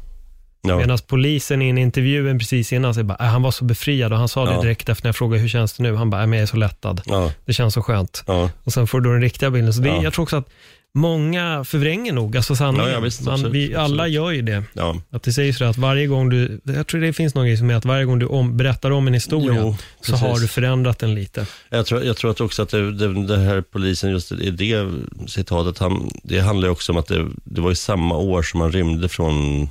Ja. Medan polisen i en intervju precis innan säger bara, äh, han var så befriad och han sa det direkt efter när jag frågade hur känns det nu? Han bara, äh, jag är så lättad. Ja. Det känns så skönt. Ja. Och sen får du den riktiga bilden. Så det, Jag tror också att många förvränger nog alltså sanningen. Ja, visst, Man, vi, alla gör ju det. Ja. Att det sägs att varje gång du, jag tror det finns någon grej som är att varje gång du om, berättar om en historia jo, så har du förändrat den lite. Jag tror, jag tror att också att det, det, det här polisen, just i det citatet, han, det handlar också om att det, det var i samma år som han rymde från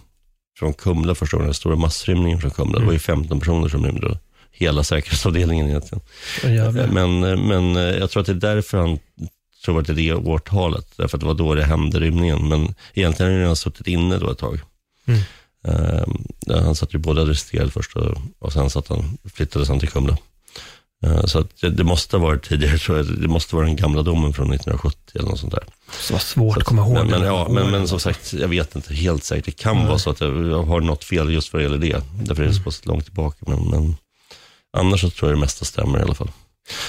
från Kumla första gången, den stora massrymningen från Kumla. Mm. Det var ju 15 personer som rymde. Hela säkerhetsavdelningen egentligen. Oh, men, men jag tror att det är därför han tror att det är det årtalet. Därför att det var då det hände rymningen. Men egentligen har han redan suttit inne då ett tag. Mm. Uh, han satt ju både arresterad först och, och sen satt han, flyttades han till Kumla. Uh, så det, det, måste ha varit tidigare, [LAUGHS] tror jag. Det måste vara den gamla domen från 1970 eller något sånt där. Så vad svårt att komma ihåg. Men, men, ja, men, men som sagt, jag vet inte helt säkert. Det kan Nej. vara så att jag, jag har något fel just vad det gäller det. Därför är det så pass långt tillbaka. Men, men annars så tror jag det mesta stämmer i alla fall.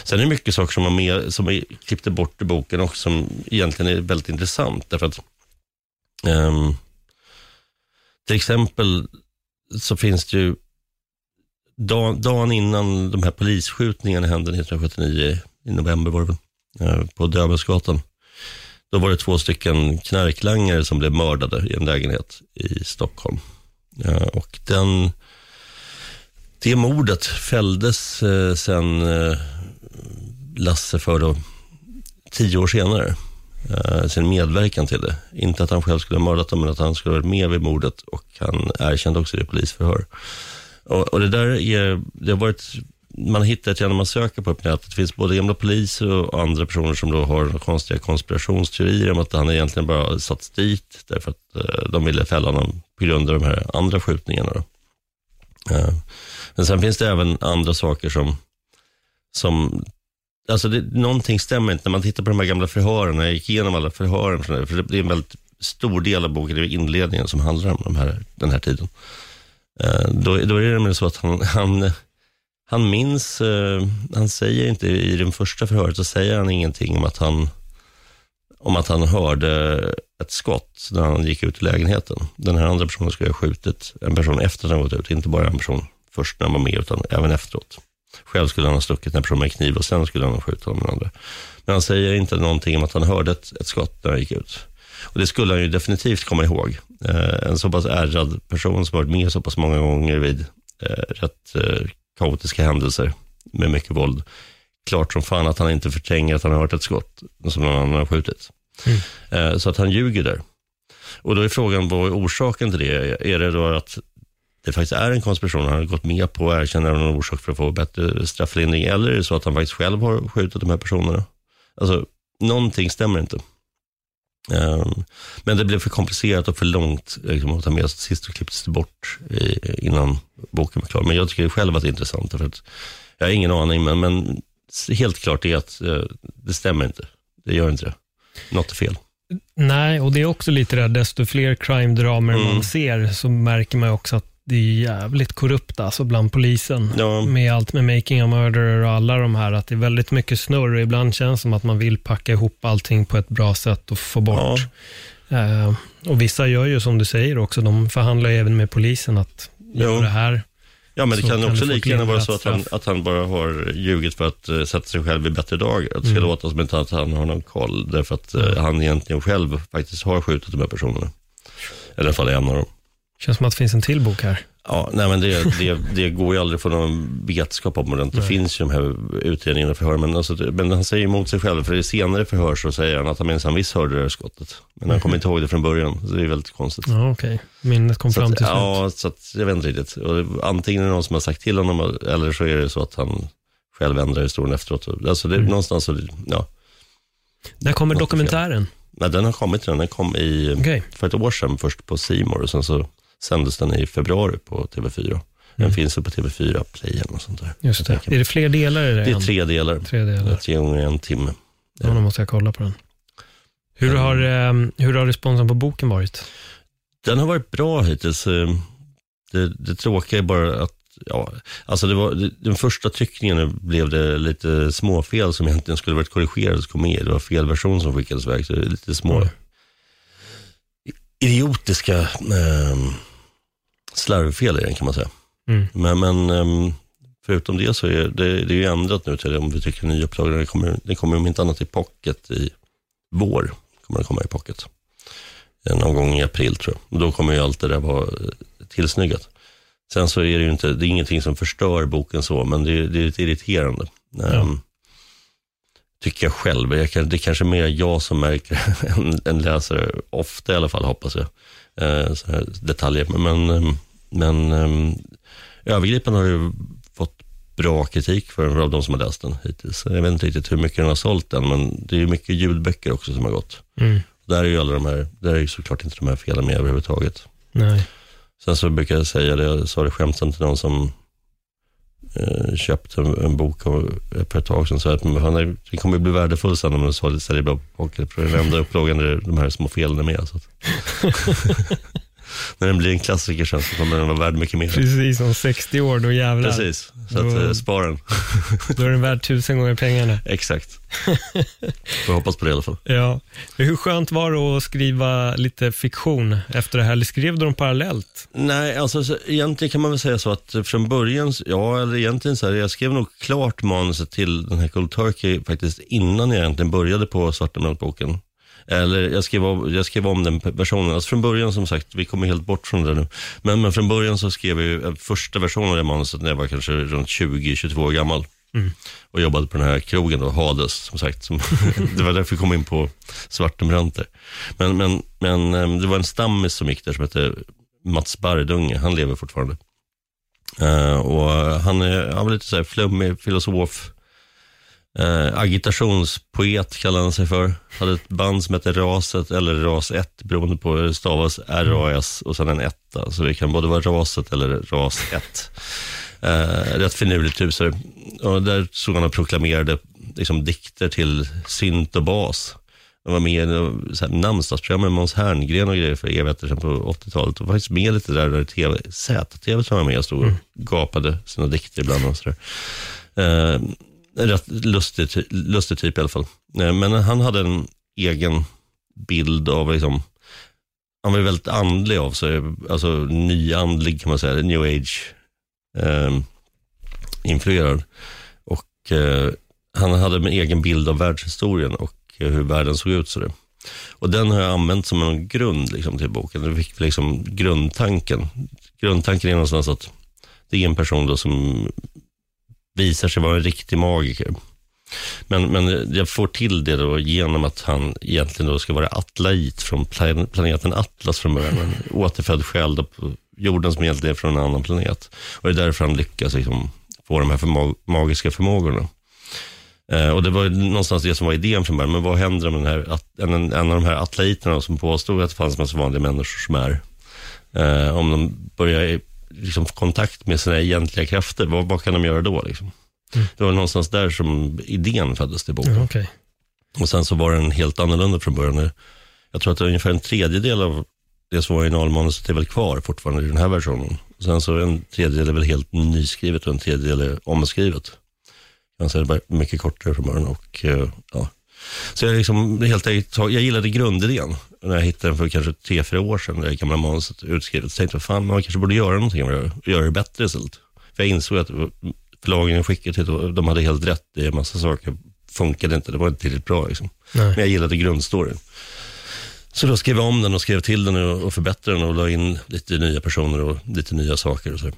Sen är det mycket saker som man med, som är klippte bort i boken och som egentligen är väldigt intressant. Därför att um, till exempel så finns det ju dag, dagen innan de här polisskjutningarna hände 1979, i november var det väl, eh, på Döbelnsgatan. Då var det två stycken knarklangare som blev mördade i en lägenhet i Stockholm. Eh, och den, det mordet fälldes eh, sen Lasse för då, tio år senare. Sin medverkan till det. Inte att han själv skulle ha mördat dem, men att han skulle ha varit med vid mordet och han erkände också det i polisförhör. Och, och det där är, det har varit man hittar ett genom man söker på nätet. Det finns både gamla poliser och andra personer som då har konstiga konspirationsteorier om att han egentligen bara satts dit därför att eh, de ville fälla honom på grund av de här andra skjutningarna. Eh, men sen finns det även andra saker som, som alltså det, någonting stämmer inte. När man tittar på de här gamla förhören, jag gick igenom alla förhören, för det är en väldigt stor del av boken, det är inledningen som handlar om de här, den här tiden. Eh, då, då är det så att han, han han minns, eh, han säger inte i den första förhöret, så säger han ingenting om att han, om att han hörde ett skott när han gick ut i lägenheten. Den här andra personen skulle ha skjutit en person efter att han gått ut, inte bara en person först när han var med, utan även efteråt. Själv skulle han ha stuckit en person med kniv och sen skulle han ha skjutit den andra. Men han säger inte någonting om att han hörde ett, ett skott när han gick ut. Och Det skulle han ju definitivt komma ihåg. Eh, en så pass ärrad person som varit med så pass många gånger vid eh, rätt eh, kaotiska händelser med mycket våld. Klart som fan att han inte förtränger att han har hört ett skott som någon annan har skjutit. Mm. Så att han ljuger där. Och då är frågan, vad är orsaken till det? Är det då att det faktiskt är en konspiration, han har gått med på att erkänna någon orsak för att få bättre strafflindring, eller är det så att han faktiskt själv har skjutit de här personerna? Alltså, någonting stämmer inte. Um, men det blev för komplicerat och för långt liksom, att ta med sig sist och klipptes det bort innan boken var klar. Men jag tycker själv att det är intressant. För att jag har ingen aning, men, men helt klart är att uh, det stämmer inte. Det gör inte det. Något är fel. Nej, och det är också lite det, desto fler crime-dramer mm. man ser, så märker man också att det är jävligt korrupt alltså bland polisen. Ja. Med allt med Making a Murderer och alla de här, att det är väldigt mycket snurr och ibland känns det som att man vill packa ihop allting på ett bra sätt och få bort. Ja. Uh, och vissa gör ju som du säger också, de förhandlar ju även med polisen att göra det här. Ja, men det kan, kan också lika gärna vara så att han, att han bara har ljugit för att uh, sätta sig själv i bättre dagar. Att det ska mm. låta som att han har någon koll, därför att uh, han egentligen själv faktiskt har skjutit de här personerna. I alla fall en av dem. Känns som att det finns en till bok här. Ja, nej, men det, det, det går ju aldrig att få någon vetskap om det. Det finns ju de här utredningarna och förhör. Men, alltså, men han säger emot sig själv, för i senare förhör så säger han att han minsann visst hörde det där skottet. Men han kommer inte ihåg det från början, så det är väldigt konstigt. Ja, okej. Okay. Minnet kom så fram till slut. Ja, så att, jag vet inte riktigt. Och antingen är det någon som har sagt till honom, eller så är det så att han själv ändrar historien efteråt. Alltså det mm. någonstans, så, ja. När kommer dokumentären? Nej, den har kommit redan. Den kom i, okay. för ett år sedan, först på Simor och sen så sändes den i februari på TV4. Den mm. finns på TV4 Play eller något sånt där. Just det. Är det fler delar i det? Det är tre delar. Tre delar. Tre gånger en timme. Ja, då måste jag kolla på den. Hur har, um, hur har responsen på boken varit? Den har varit bra hittills. Ehm, det, det tråkiga är bara att ja, alltså det var, den första tryckningen blev det lite småfel som egentligen skulle varit korrigerade och kom med. Det var fel version som skickades iväg, så det är lite små mm. idiotiska eh, slarvfel i den kan man säga. Mm. Men, men um, förutom det så är det, det är ju ändrat nu till om vi tycker nya upplagor. Det kommer, det kommer om inte annat i pocket i vår. kommer det komma i pocket. Någon gång i april tror jag. Då kommer ju allt det där vara eh, tillsnyggat. Sen så är det ju inte, det är ingenting som förstör boken så, men det, är, det är lite irriterande. Ja. Um, tycker jag själv. Jag kan, det är kanske mer jag som märker [LAUGHS] än, än läsare, ofta i alla fall hoppas jag, uh, detaljer. Men, um, men um, övergripande har det fått bra kritik för, av de som har läst den hittills. Jag vet inte riktigt hur mycket den har sålt än, men det är mycket ljudböcker också som har gått. Mm. Där är ju alla de här, där är ju såklart inte de här felen med överhuvudtaget. Nej. Sen så brukar jag säga det, jag sa det skämtsamt till någon som eh, köpte en, en bok för ett tag sedan, så att han, det kommer bli värdefullt sen om man säljer bra böcker. För den enda upplagan där de här små felen är med. Så att. [LAUGHS] när den blir en klassiker sen så kommer den vara värd mycket mer. Precis, om 60 år, då jävlar. Precis, så att, då, eh, spara den. [LAUGHS] då är den värd tusen gånger pengarna. [LAUGHS] Exakt. Får hoppas på det i alla fall. Ja. Hur skönt var det att skriva lite fiktion efter det här? Eller skrev du dem parallellt? Nej, alltså så, egentligen kan man väl säga så att från början, ja, eller egentligen så här, jag skrev nog klart manuset till den här Cold Turkey faktiskt innan jag egentligen började på Svartenbrandt-boken. Eller jag skrev, om, jag skrev om den versionen. Alltså från början som sagt, vi kommer helt bort från det nu. Men, men från början så skrev jag första versionen av det manuset när jag var kanske runt 20-22 år gammal. Mm. Och jobbade på den här krogen då, Hades, som sagt. Som [LAUGHS] det var därför vi kom in på Svartenbranter. Men, men, men ehm, det var en stammis som gick där som hette Mats Bardunge, han lever fortfarande. Uh, och han, är, han var lite så här flummig filosof. Uh, agitationspoet kallar han sig för. Hade ett band som hette Raset eller Ras 1 beroende på hur det stavas. R-A-S och sen en etta. Så det kan både vara Raset eller Ras 1. Uh, rätt finurligt husare. Och där stod han och proklamerade liksom, dikter till synt och bas. De var med i namnsdagsprogram med Måns Herngren och grejer för evigheter sedan på 80-talet. Och var faktiskt med lite där, där TV, Z-TV som var med och stod och mm. gapade sina dikter ibland. Och sådär. Eh, en rätt lustig, lustig typ i alla fall. Eh, men han hade en egen bild av, liksom, han var väldigt andlig av sig, alltså nyandlig kan man säga, new age eh, influerad. Och eh, han hade en egen bild av världshistorien och eh, hur världen såg ut. Så Och den har jag använt som en grund liksom, till boken. Det fick liksom grundtanken. Grundtanken är någonstans att det är en person då som visar sig vara en riktig magiker. Men, men jag får till det då genom att han egentligen då ska vara atlait från planeten Atlas från början. En återfödd själ då på jorden som egentligen är från en annan planet. Och det är därför han lyckas liksom få de här förmå magiska förmågorna. Eh, och det var någonstans det som var idén från början. Men vad händer om den här, en, en av de här atlaiterna som påstod att det fanns massa vanliga människor som är, eh, om de börjar liksom kontakt med sina egentliga krafter, vad, vad kan de göra då? Liksom? Mm. Det var någonstans där som idén föddes till boken. Mm, okay. Och sen så var den helt annorlunda från början. Jag tror att ungefär en tredjedel av det som var originalmanuset är väl kvar fortfarande i den här versionen. Sen så en tredjedel är väl helt nyskrivet och en tredjedel är omskrivet. Men är det bara mycket kortare från början. Och, eh, ja. Så jag, liksom, helt enkelt, jag gillade grundidén. När jag hittade den för kanske tre, fyra år sedan, det gamla manuset utskrivet, så tänkte jag fan, man kanske borde göra någonting det, göra det bättre istället. För jag insåg att förlagen jag skickade till, de hade helt rätt i en massa saker. Funkade inte, det var inte tillräckligt bra. Liksom. Men jag gillade grundstoryn. Så då skrev jag om den och skrev till den och förbättrade den och la in lite nya personer och lite nya saker. Och så.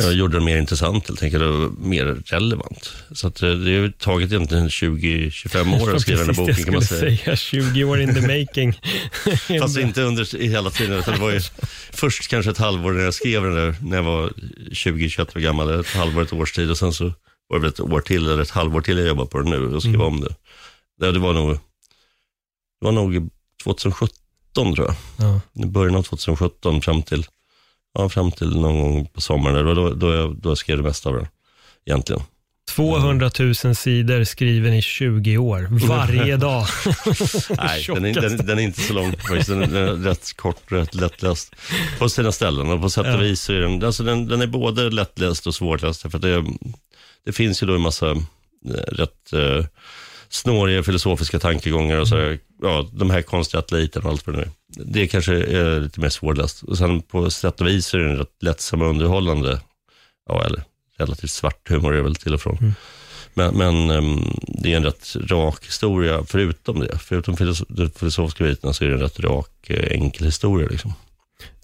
Jag gjorde det mer intressant helt enkelt och mer relevant. Så att eh, det har tagit egentligen 20-25 år att skriva den här boken kan man säga. säga. 20 år in the making. [LAUGHS] Fast inte under hela tiden. Utan det var ju först kanske ett halvår när jag skrev den där, när jag var 20-21 år gammal. Ett halvår, ett års tid och sen så var det ett år till eller ett halvår till jag jobbade på det nu och skrev mm. om det. det. Det var nog, det var nog 2017 tror jag. Ja. I början av 2017 fram till ja, fram till någon gång på sommaren. Då, då, då, jag, då jag skrev det mesta av den, egentligen. 200 000 sidor skriven i 20 år, varje [LAUGHS] dag. Nej, den är, den, den är, inte så lång Den är rätt kort, rätt lättläst på sina ställen. Och på sätt och ja. vis är den, alltså den, den är både lättläst och svårläst. För det, det finns ju då en massa eh, rätt eh, snåriga filosofiska tankegångar och så här, ja, de här konstiga atleterna och allt vad det nu Det kanske är lite mer svårläst. Och sen på sätt och vis är det en rätt lättsam och underhållande, ja, eller relativt svart humor är det väl till och från. Mm. Men, men um, det är en rätt rak historia, förutom det. Förutom de filosofiska bitarna så är det en rätt rak, eh, enkel historia. Liksom.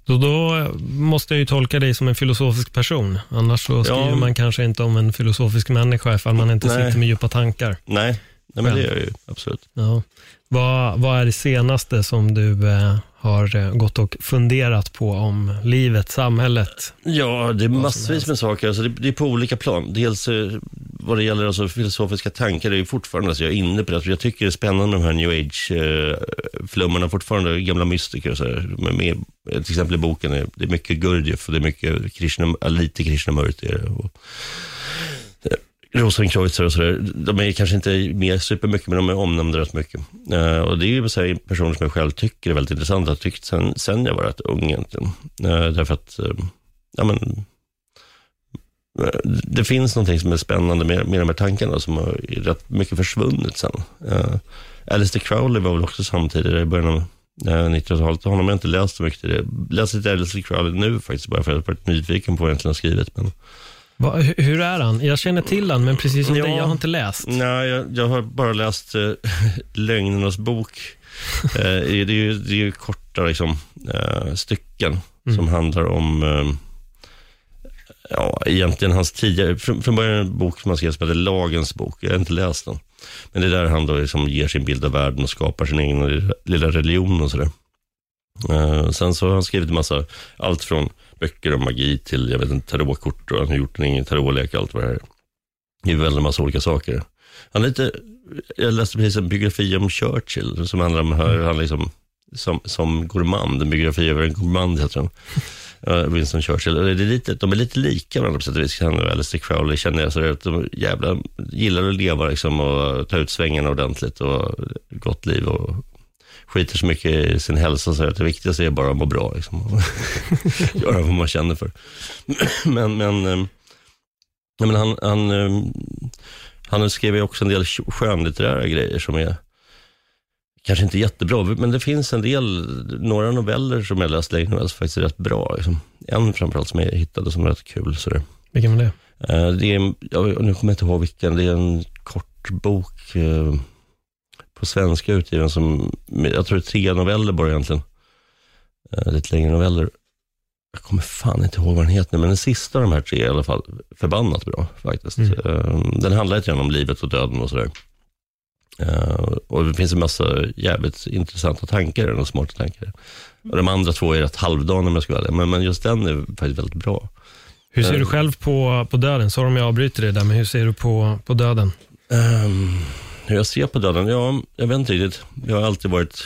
Så då måste jag ju tolka dig som en filosofisk person. Annars så skriver ja. man kanske inte om en filosofisk människa ifall man inte Nej. sitter med djupa tankar. Nej, Nej, men det gör jag ju absolut. Ja. Vad, vad är det senaste som du eh, har eh, gått och funderat på om livet, samhället? Ja, det är massvis med saker. Alltså det, det, är på olika plan. Dels eh, vad det gäller alltså filosofiska tankar, det är fortfarande, alltså jag är inne på det. Jag tycker det är spännande de här new age-flummorna, eh, fortfarande gamla mystiker. Och så här, med, med, till exempel i boken, är det är mycket Gurdjieff och det är mycket Krishna, lite Krishnamurti. Och, Rosenkreutzer och sådär, de är kanske inte med supermycket, men de är omnämnda rätt mycket. Uh, och det är ju så här, personer som jag själv tycker är väldigt intressanta, har tyckt sen, sen jag var rätt ung egentligen. Uh, därför att, uh, ja men, det finns någonting som är spännande med, med de här tankarna som har rätt mycket försvunnit sen. Uh, Alistair Crowley var väl också samtidigt, i början av 1900-talet. Honom har jag inte läst så mycket. Jag Läser lite Alistair Crowley nu faktiskt, bara för att jag varit nyfiken på vad han egentligen har skrivit. Men, Va, hur är han? Jag känner till han, men precis som ja, dig, jag har inte läst. Nej, jag, jag har bara läst äh, [LAUGHS] Lögnernas bok. äh, det, är ju, det är ju korta liksom, äh, stycken mm. som handlar om äh, ja, egentligen hans tidigare, från, från början en bok som han skrev som heter Lagens bok. Jag har inte läst den. Men det är där han då liksom ger sin bild av världen och skapar sin egen lilla religion och sådär. Uh, sen så har han skrivit en massa, allt från böcker om magi till, jag vet inte, tarotkort och han har gjort en egen tarotlek och allt vad det är. Det är väldigt massa olika saker. Han är lite, jag läste precis en biografi om Churchill som handlar om hur han liksom, som, som gourmand, en biografi över en gourmand heter den. [LAUGHS] Eh, Winston Churchill. Det är lite, de är lite lika varandra på sätt och vis. Han och Alistair Crowley känner jag. Så att de jävla, gillar att leva liksom och ta ut svängarna ordentligt och gott liv och skiter så mycket i sin hälsa så att det viktigaste är bara att må bra. Liksom. [LAUGHS] Göra vad man känner för. [CLEARS THROAT] men, men, eh, men han, han, eh, han skrev också en del skönlitterära grejer som är kanske inte jättebra, men det finns en del, några noveller som jag läst länge som faktiskt är rätt bra. Liksom. En framförallt som jag hittade som är rätt kul. Så Vilken var det? Eh, det är, jag, nu kommer jag inte ihåg vilken, det är en kort bok på svenska utgiven som, jag tror det är tre noveller bara egentligen. Eh, lite längre noveller. Jag kommer fan inte ihåg vad den heter, men den sista av de här tre är i alla fall förbannat bra faktiskt. Mm. Den handlar lite grann om livet och döden och sådär. Uh, och det finns en massa jävligt intressanta tankar och smarta tankar. Och de andra två är rätt halvdana om jag ska vara men, men just den är faktiskt väldigt bra. Hur ser du själv på, på döden? Sorry om jag avbryter dig där, men hur ser du på, på döden? Um, hur jag ser på döden? Ja, jag vet inte riktigt. Jag har alltid varit,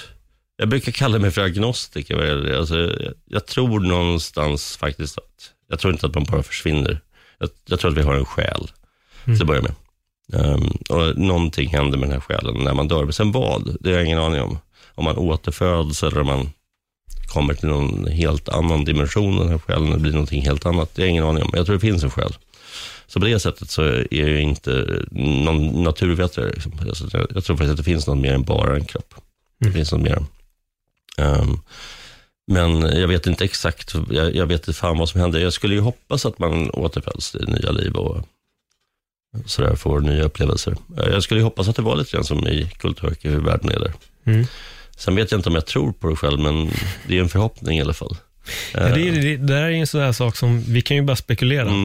jag brukar kalla mig för agnostiker. Alltså, jag, jag tror någonstans faktiskt att, jag tror inte att man bara försvinner. Jag, jag tror att vi har en själ, mm. till att börja med. Um, och någonting händer med den här själen när man dör. Men sen vad? Det har jag ingen aning om. Om man återföds eller om man kommer till någon helt annan dimension, den här själen, det blir någonting helt annat. Det har jag ingen aning om. Jag tror det finns en själ. Så på det sättet så är jag inte någon naturvetare. Liksom. Jag tror faktiskt att det finns något mer än bara en kropp. Det mm. finns något mer. Um, men jag vet inte exakt, jag, jag vet inte fan vad som händer. Jag skulle ju hoppas att man återföds i nya liv och sådär, får nya upplevelser. Jag skulle ju hoppas att det var lite grann som i Kulturhöke, hur världen är där. Mm. Sen vet jag inte om jag tror på det själv, men det är en förhoppning i alla fall. Ja, det, är, det, det där är en sån här sak som, vi kan ju bara spekulera. Mm.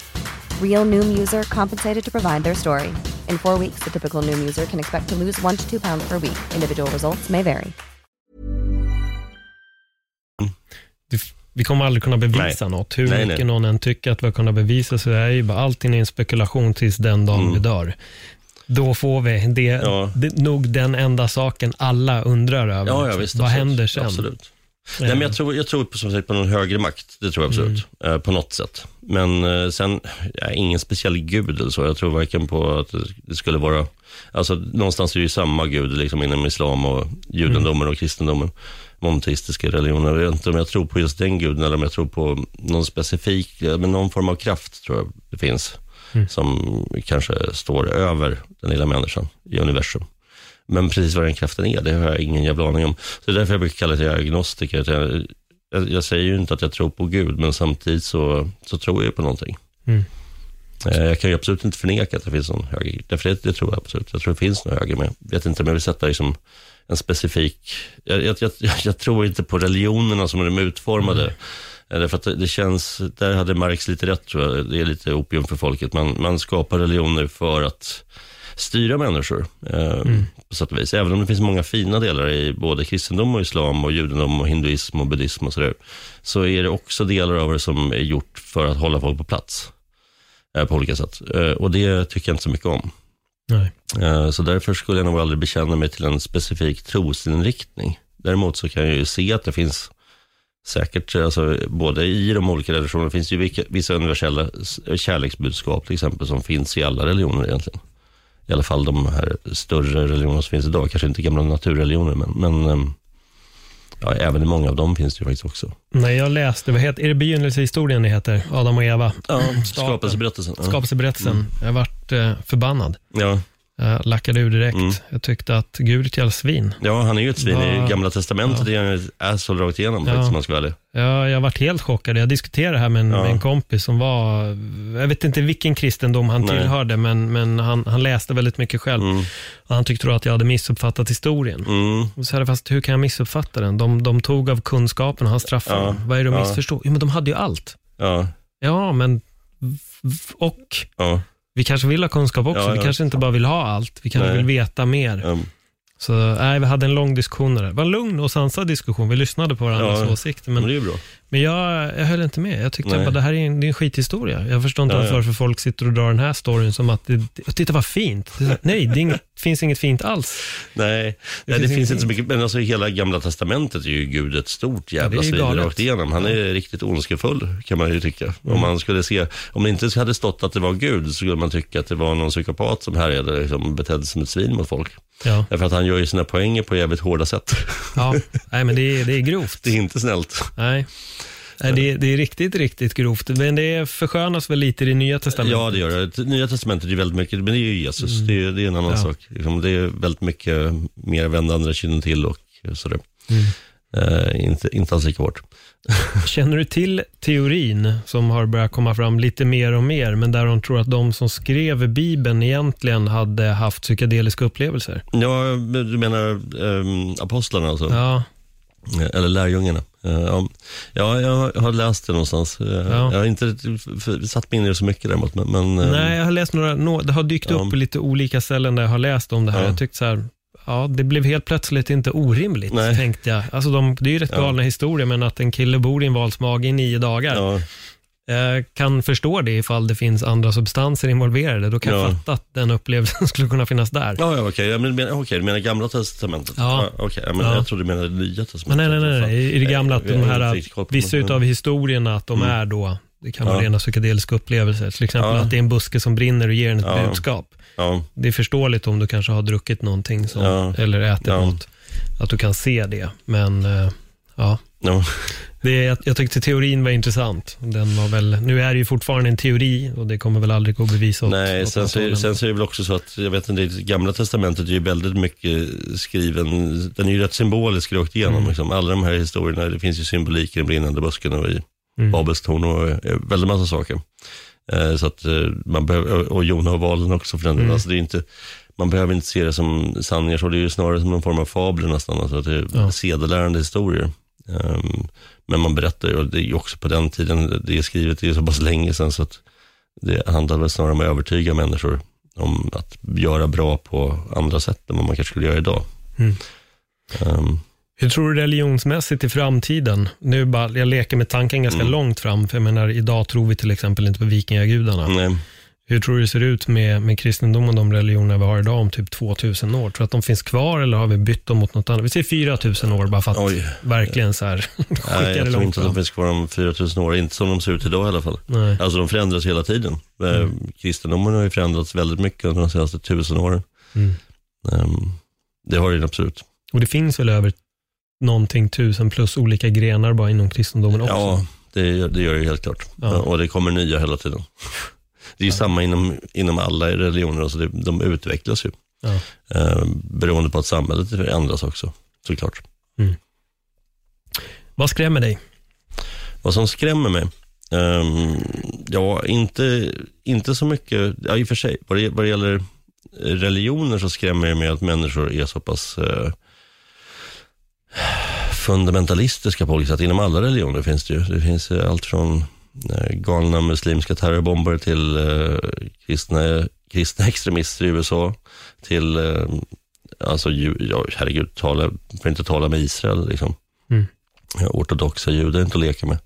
Real Noom user compensated to provide their story. In four weeks, the typical Noom user can expect to lose one to two pounds per week. Individual results may vary. Vi kommer aldrig kunna bevisa nej. något. Hur nej, mycket nej. någon än tycker att vi har kunnat bevisa så är ju bara allting en spekulation tills den dagen mm. vi dör. Då får vi, det, ja. det nog den enda saken alla undrar över. Ja, ja, visst, Vad absolut. händer sen? Absolut. Nej, men jag tror, jag tror på, som sagt, på någon högre makt, det tror jag absolut, mm. eh, på något sätt. Men eh, sen, ja, ingen speciell gud eller så. Jag tror varken på att det skulle vara, alltså någonstans är det ju samma gud liksom inom islam och judendomen och kristendomen, monoteistiska religioner. Jag vet inte om jag tror på just den guden eller om jag tror på någon specifik, men någon form av kraft tror jag det finns. Mm. Som kanske står över den lilla människan i universum. Men precis vad den kraften är, det har jag ingen jävla aning om. Så det är därför jag brukar kalla mig agnostiker. Jag, jag, jag, säger ju inte att jag tror på Gud, men samtidigt så, så tror jag på någonting. Mm. Eh, jag kan ju absolut inte förneka att det finns någon högre, därför det, det tror jag absolut. Jag tror det finns någon högre, men jag vet inte om jag vill sätta liksom en specifik... Jag, jag, jag, jag, tror inte på religionerna som de är utformade. Mm. Därför att det känns, där hade Marx lite rätt tror jag. Det är lite opium för folket. Man, man skapar religioner för att styra människor eh, mm. på sätt och vis. Även om det finns många fina delar i både kristendom och islam och judendom och hinduism och buddhism och sådär. Så är det också delar av det som är gjort för att hålla folk på plats eh, på olika sätt. Eh, och det tycker jag inte så mycket om. Eh, så därför skulle jag nog aldrig bekänna mig till en specifik trosinriktning. Däremot så kan jag ju se att det finns säkert, alltså, både i de olika religionerna finns ju vissa universella kärleksbudskap till exempel som finns i alla religioner egentligen. I alla fall de här större religionerna som finns idag, kanske inte gamla naturreligioner, men, men ehm, ja, även i många av dem finns det ju faktiskt också. Nej, jag läste, vad heter, är det begynnelsehistorien det heter? Adam och Eva? Ja, skapelseberättelsen. Ja. Skapelseberättelsen. Mm. Jag varit eh, förbannad. Ja. Jag lackade ur direkt. Mm. Jag tyckte att Gud är ett svin. Ja, han är ju ett svin. Ja. I Gamla Testamentet ja. är han ett asshole rakt igenom, ja. faktiskt, man ska vara Ja, jag varit helt chockad. Jag diskuterade det här med en, ja. med en, kompis som var, jag vet inte vilken kristendom han Nej. tillhörde, men, men han, han läste väldigt mycket själv. Mm. Och han tyckte då att jag hade missuppfattat historien. Mm. Och så här, fast hur kan jag missuppfatta den? De, de tog av kunskapen och han straffade dem. Vad är det de ja. missförstod? Jo, men de hade ju allt. Ja, men och. Vi kanske vill ha kunskap också. Ja, vi kanske inte bara vill ha allt. Vi kanske Nej. vill veta mer. Mm. Så nej, vi hade en lång diskussion där. Det var en lugn och sansad diskussion. Vi lyssnade på varandras ja, åsikter. Men, men, det är bra. Men jag, jag höll inte med. Jag tyckte att det här är en, det är en skithistoria. Jag förstår inte ja, ja. varför folk sitter och drar den här storyn som att, det, titta vad fint. Nej, det inget, [LAUGHS] finns inget fint alls. Nej, det, nej, finns, det finns inte så mycket. Men alltså hela gamla testamentet är ju Gud ett stort jävla svin rakt igenom. Han är riktigt ondskefull kan man ju tycka. Mm. Om man skulle se, om det inte hade stått att det var Gud så skulle man tycka att det var någon psykopat som härjade, liksom, betedde sig som ett svin mot folk. Ja. Därför att han gör ju sina poänger på jävligt hårda sätt. Ja, nej men det är, det är grovt. [LAUGHS] Det är inte snällt. Nej. Nej, det, det är riktigt, riktigt grovt. Men det förskönas väl lite i det nya testamentet? Ja, det gör det. Nya testamentet är väldigt mycket, men det är ju Jesus. Mm. Det, är, det är en annan ja. sak. Liksom, det är väldigt mycket mer vända andra kinden till och sådär. Mm. Uh, inte, inte alls lika hårt. [LAUGHS] Känner du till teorin som har börjat komma fram lite mer och mer, men där de tror att de som skrev Bibeln egentligen hade haft psykedeliska upplevelser? Ja, du menar um, apostlarna alltså? Ja. Eller lärjungarna. Uh, ja, jag har läst det någonstans. Uh, ja. Jag har inte satt mig in i det så mycket däremot. Men, men uh, Nej, jag har läst några, no, det har dykt ja. upp på lite olika ställen där jag har läst om det här. Jag tyckte så här, ja, det blev helt plötsligt inte orimligt, Nej. tänkte jag. Alltså de, det är ju rätt galna ja. historier, men att en kille bor i en valsmage i nio dagar. Ja. Jag kan förstå det ifall det finns andra substanser involverade. Då kan ja. jag fatta att den upplevelsen [LAUGHS] skulle kunna finnas där. Ja, ja okej. Okay. Men, okay, du menar gamla testamentet? Ja. ja okay. men ja. Jag trodde du menade nya testamentet. Nej, nej, nej. nej. I det gamla, att de här, vissa utav historierna, att de mm. är då, det kan vara ja. rena psykedeliska upplevelser. Till exempel att det är en buske som brinner och ger en ett budskap. Ja. Det är förståeligt om du kanske har druckit någonting som, ja. eller ätit ja. något, att du kan se det. Men uh, ja, ja. Det, jag, jag tyckte teorin var intressant. Den var väl, nu är det ju fortfarande en teori och det kommer väl aldrig gå att bevisa. Nej, sen, så, sen så är det väl också så att, jag vet inte, det gamla testamentet är ju väldigt mycket skriven, den är ju rätt symbolisk rakt igenom. Mm. Liksom. Alla de här historierna, det finns ju symbolik i den brinnande busken och i mm. Babels torn och väldigt massa saker. Eh, så att eh, man behöver, och Jona och valen också för den mm. alltså det är inte, man behöver inte se det som sanningar, så det är ju snarare som en form av fabler nästan, alltså att det är ja. sedelärande historier. Um, men man berättar ju, och det är ju också på den tiden, det är skrivet, det är så pass länge sedan, så att det handlar väl snarare om att övertyga människor om att göra bra på andra sätt än vad man kanske skulle göra idag. Mm. Um, hur tror du religionsmässigt i framtiden? Nu bara, jag leker med tanken ganska mm. långt fram, för jag menar, idag tror vi till exempel inte på vikingagudarna. Nej. Hur tror du det ser ut med, med kristendom och de religioner vi har idag om typ 2000 år? Tror du att de finns kvar eller har vi bytt dem mot något annat? Vi säger 4000 år bara för att Oj. verkligen så här [LAUGHS] Nej, jag tror inte att de finns kvar om 4000 år, inte som de ser ut idag i alla fall. Nej. Alltså de förändras hela tiden. Eh, mm. Kristendomen har ju förändrats väldigt mycket under de senaste tusen åren. Mm. Um, det har det absolut. Och det finns väl över någonting tusen plus olika grenar bara inom kristendomen också? Ja, det, det gör det helt klart. Ja. Och det kommer nya hela tiden. Det är ju ja. samma inom, inom alla religioner, alltså det, de utvecklas ju. Ja. Eh, beroende på att samhället ändras också, såklart. Mm. Vad skrämmer dig? Vad som skrämmer mig? Um, ja, inte, inte så mycket, ja i och för sig, vad det, vad det gäller religioner så skrämmer det mig att människor är så pass uh, fundamentalistiska på olika sätt. Inom alla religioner finns det ju. Det finns allt från eh, galna muslimska terrorbombare till eh, kristna, kristna [LAUGHS] extremister i USA till, eh, alltså, ja, herregud, tala, för inte tala med Israel. Liksom. Mm. Ortodoxa judar inte att leka med.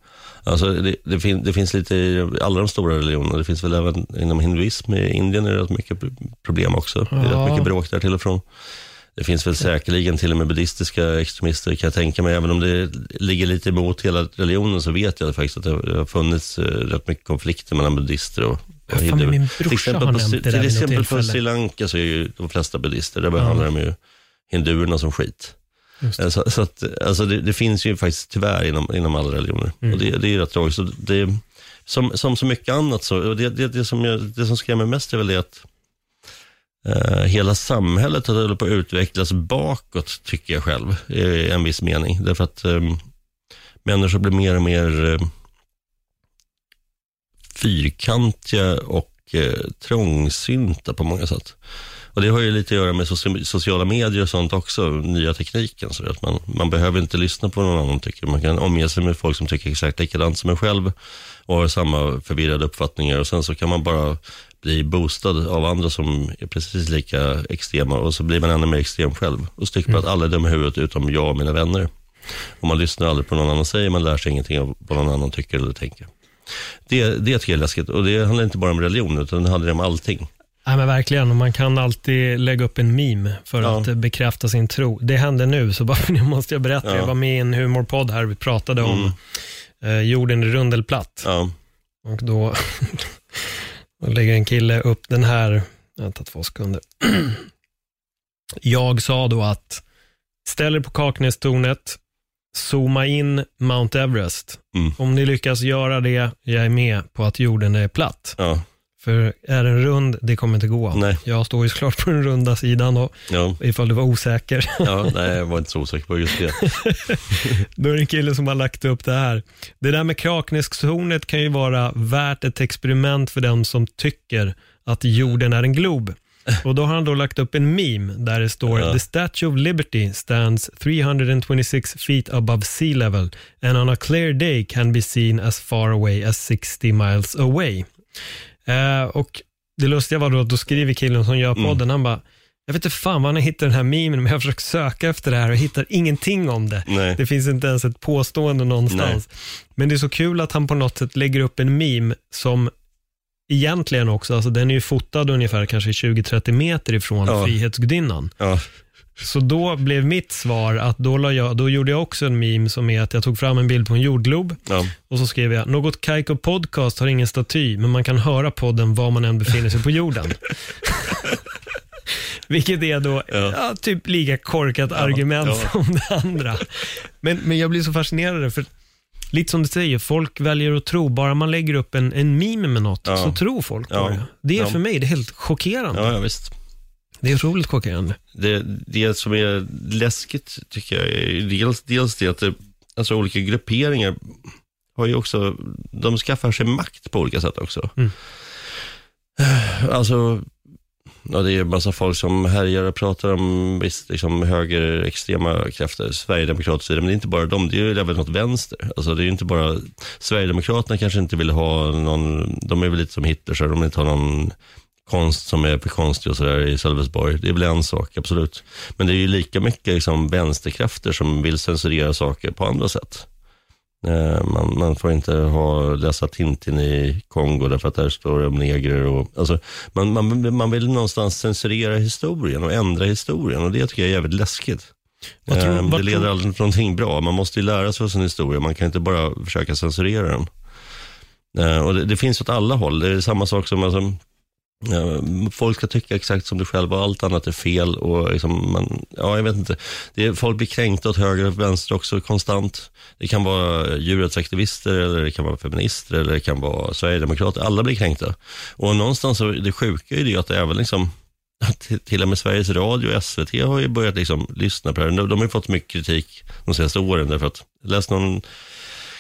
Alltså det, det, fin, det, finns lite i alla de stora religionerna. Det finns väl även inom hinduism. I Indien är det rätt mycket problem också. Det är rätt mycket bråk där till och från. Det finns väl säkerligen till och med buddhistiska extremister kan jag tänka mig. Även om det ligger lite emot hela religionen så vet jag faktiskt att det har funnits eh, rätt mycket konflikter mellan buddister och Ja, fan, min brorsa till exempel, på, det till exempel på Sri Lanka så är ju de flesta buddister, där behandlar ja. de ju hinduerna som skit. Eh, så, så, att, alltså det, det, finns ju faktiskt tyvärr inom, inom alla religioner. Mm. Och det, det är rätt tragiskt. Det, som, som så mycket annat, så, det, det, det, som jag, det som skrämmer mest är väl det att Uh, hela samhället håller på att utvecklas bakåt, tycker jag själv, i en viss mening. Därför att um, människor blir mer och mer uh, fyrkantiga och uh, trångsynta på många sätt. Och Det har ju lite att göra med sociala medier och sånt också, nya tekniken. Så att man, man behöver inte lyssna på någon annan tycker. Man kan omge sig med folk som tycker exakt likadant som en själv och har samma förvirrade uppfattningar och sen så kan man bara bli boostad av andra som är precis lika extrema och så blir man ännu mer extrem själv och så tycker mm. att alla är dumma i huvudet utom jag och mina vänner. Och man lyssnar aldrig på någon annan säger, man lär sig ingenting av vad någon annan tycker eller tänker. Det, det tycker jag är läskigt och det handlar inte bara om religion utan det handlar om allting. Ja, men verkligen, och man kan alltid lägga upp en meme för ja. att bekräfta sin tro. Det hände nu, så bara [LAUGHS] nu måste jag berätta. Ja. Jag var med i en humorpodd här, vi pratade mm. om eh, jorden är rund eller platt. Ja. Och då, [LAUGHS] då lägger en kille upp den här, vänta två sekunder. [CLEARS THROAT] jag sa då att ställ er på Kaknästornet, zooma in Mount Everest. Mm. Om ni lyckas göra det, jag är med på att jorden är platt. Ja. För är den rund, det kommer inte gå. Nej. Jag står ju såklart på den runda sidan då, ja. ifall du var osäker. Ja, nej, jag var inte så osäker på just det. [LAUGHS] då är det en kille som har lagt upp det här. Det där med Kaknästornet kan ju vara värt ett experiment för den som tycker att jorden är en glob. Och då har han då lagt upp en meme där det står ja. “The Statue of Liberty stands 326 feet above sea level and on a clear day can be seen as far away as 60 miles away”. Eh, och det lustiga var då att då skriver killen som gör mm. podden, mm. han bara, jag vet inte fan var han hittar den här memen, men jag har försökt söka efter det här och hittar ingenting om det. Nej. Det finns inte ens ett påstående någonstans. Nej. Men det är så kul att han på något sätt lägger upp en meme som egentligen också, alltså den är ju fotad ungefär kanske 20-30 meter ifrån ja. Frihetsgudinnan. Ja. Så då blev mitt svar att då, la jag, då gjorde jag också en meme som är att jag tog fram en bild på en jordglob ja. och så skrev jag, något Kaiko podcast har ingen staty, men man kan höra podden var man än befinner sig på jorden. [LAUGHS] Vilket är då ja. Ja, typ lika korkat argument som det andra. Men, men jag blir så fascinerad, för lite som du säger, folk väljer att tro, bara man lägger upp en, en meme med något, så tror folk på det. Det är för mig det är helt chockerande. Ja, visst. Det är otroligt chockerande. Det, det som är läskigt tycker jag är dels, dels det att det, alltså olika grupperingar har ju också, de skaffar sig makt på olika sätt också. Mm. Alltså, ja, det är en massa folk som härjar och pratar om visst, liksom högerextrema krafter, Sverigedemokrater men det är inte bara dem, det är ju även något vänster. Alltså det är ju inte bara, Sverigedemokraterna kanske inte vill ha någon, de är väl lite som Hitler, så de vill inte ha någon konst som är konstig och sådär i Sölvesborg. Det är väl en sak, absolut. Men det är ju lika mycket liksom vänsterkrafter som vill censurera saker på andra sätt. Eh, man, man, får inte ha, läsa Tintin i Kongo därför att där står det om negrer. Och, alltså, man, man, man vill någonstans censurera historien och ändra historien och det tycker jag är jävligt läskigt. Tror, eh, det leder aldrig till någonting bra. Man måste ju lära sig av sin historia. Man kan inte bara försöka censurera den. Eh, och det, det finns åt alla håll. Det är samma sak som alltså, Folk ska tycka exakt som du själv och allt annat är fel. Och liksom man, ja, jag vet inte. Det är, folk blir kränkta åt höger och vänster också konstant. Det kan vara djurrättsaktivister, eller det kan vara feminister, eller det kan vara sverigedemokrater. Alla blir kränkta. Och någonstans, så, det sjuka är det att även liksom, till och med Sveriges Radio och SVT har ju börjat liksom lyssna på det här. De har ju fått mycket kritik de senaste åren därför att, läst någon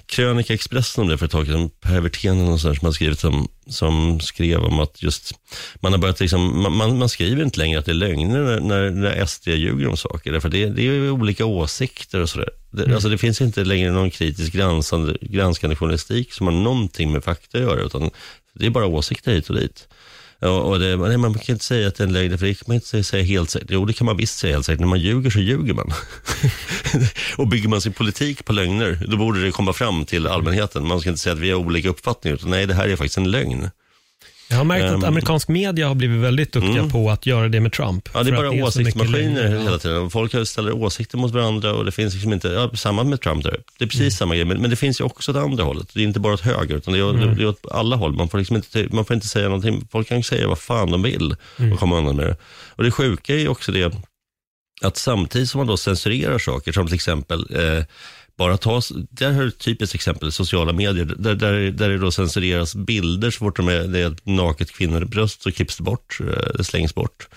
krönika Expressen om det för ett tag sedan. Per Werthén som har skrivit som, som skrev om att just man har börjat liksom, man, man skriver inte längre att det är lögner när, när, när SD ljuger om saker. Därför det, det är olika åsikter och sådär. Det, mm. alltså det finns inte längre någon kritisk granskande, granskande journalistik som har någonting med fakta att göra, utan det är bara åsikter hit och dit. Och, och det, man kan inte säga att det är en lögn, för det kan man inte säga helt säkert. Jo, det kan man visst säga helt säkert. När man ljuger så ljuger man. [LAUGHS] och bygger man sin politik på lögner, då borde det komma fram till allmänheten. Man ska inte säga att vi har olika uppfattningar, utan nej, det här är faktiskt en lögn. Jag har märkt att ehm. amerikansk media har blivit väldigt duktiga mm. på att göra det med Trump. Ja, det är bara det åsiktsmaskiner hela tiden. Folk ställer åsikter mot varandra och det finns liksom inte, ja, samma med Trump där. Det är precis mm. samma grej, men, men, det finns ju också det andra hållet. Det är inte bara åt höger, utan det är, mm. det är åt alla håll. Man får, liksom inte, man får inte säga någonting, folk kan säga vad fan de vill och komma undan med det. Och det sjuka är ju också det, att samtidigt som man då censurerar saker, som till exempel eh, bara ta, där har du ett typiskt exempel, sociala medier, där, där, där det då censureras bilder så fort de är, det är ett naket kvinnobröst så klipps det bort, eh, det slängs bort.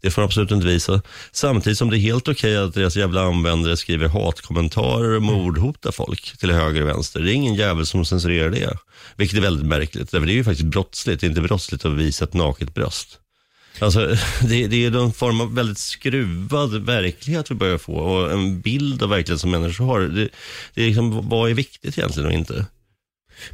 Det får de absolut inte visa. Samtidigt som det är helt okej okay att deras jävla användare skriver hatkommentarer och mordhotar folk till höger och vänster. Det är ingen jävel som censurerar det. Vilket är väldigt märkligt, för det är ju faktiskt brottsligt. Det är inte brottsligt att visa ett naket bröst. Alltså, [LAUGHS] det, det är en form av väldigt skruvad verklighet vi börjar få och en bild av verkligheten som människor har. Det, det är liksom, vad är viktigt egentligen och inte?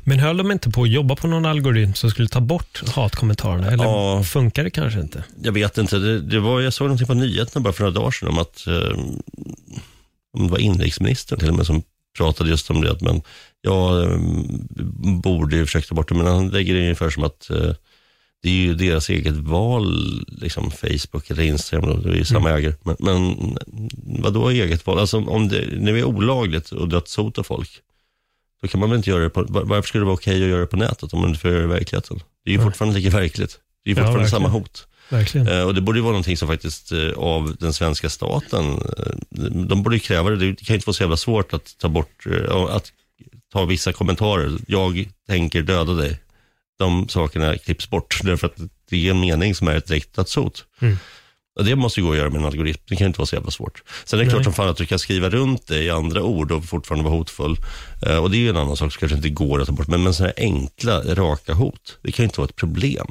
Men höll de inte på att jobba på någon algoritm som skulle ta bort hatkommentarerna? Eller ja, funkar det kanske inte? Jag vet inte. Det, det var, jag såg någonting på nyheterna bara för några dagar sedan om att eh, om det var inrikesministern till och med som pratade just om det. Att men, jag eh, borde ju försöka ta bort det, men han lägger det ungefär som att eh, det är ju deras eget val, liksom Facebook eller Instagram, det är ju samma mm. ägare. Men, men vadå eget val? Alltså om det nu är olagligt och dödshota folk, då kan man väl inte göra det på, varför skulle det vara okej att göra det på nätet om man inte får göra det i verkligheten? Det är ju fortfarande lika verkligt. Det är ju fortfarande ja, samma hot. Eh, och det borde ju vara någonting som faktiskt eh, av den svenska staten, eh, de borde ju kräva det. Det kan inte vara så jävla svårt att ta bort, eh, att ta vissa kommentarer. Jag tänker döda dig de sakerna klipps bort. Därför att det är en mening som är ett direkt dödshot. Mm. Det måste ju gå att göra med en algoritm. Det kan inte vara så jävla svårt. Sen är det Nej. klart som fan att du kan skriva runt det i andra ord och fortfarande vara hotfull. Uh, och det är ju en annan sak som kanske inte går att ta bort. Men, men sådana här enkla, raka hot, det kan ju inte vara ett problem.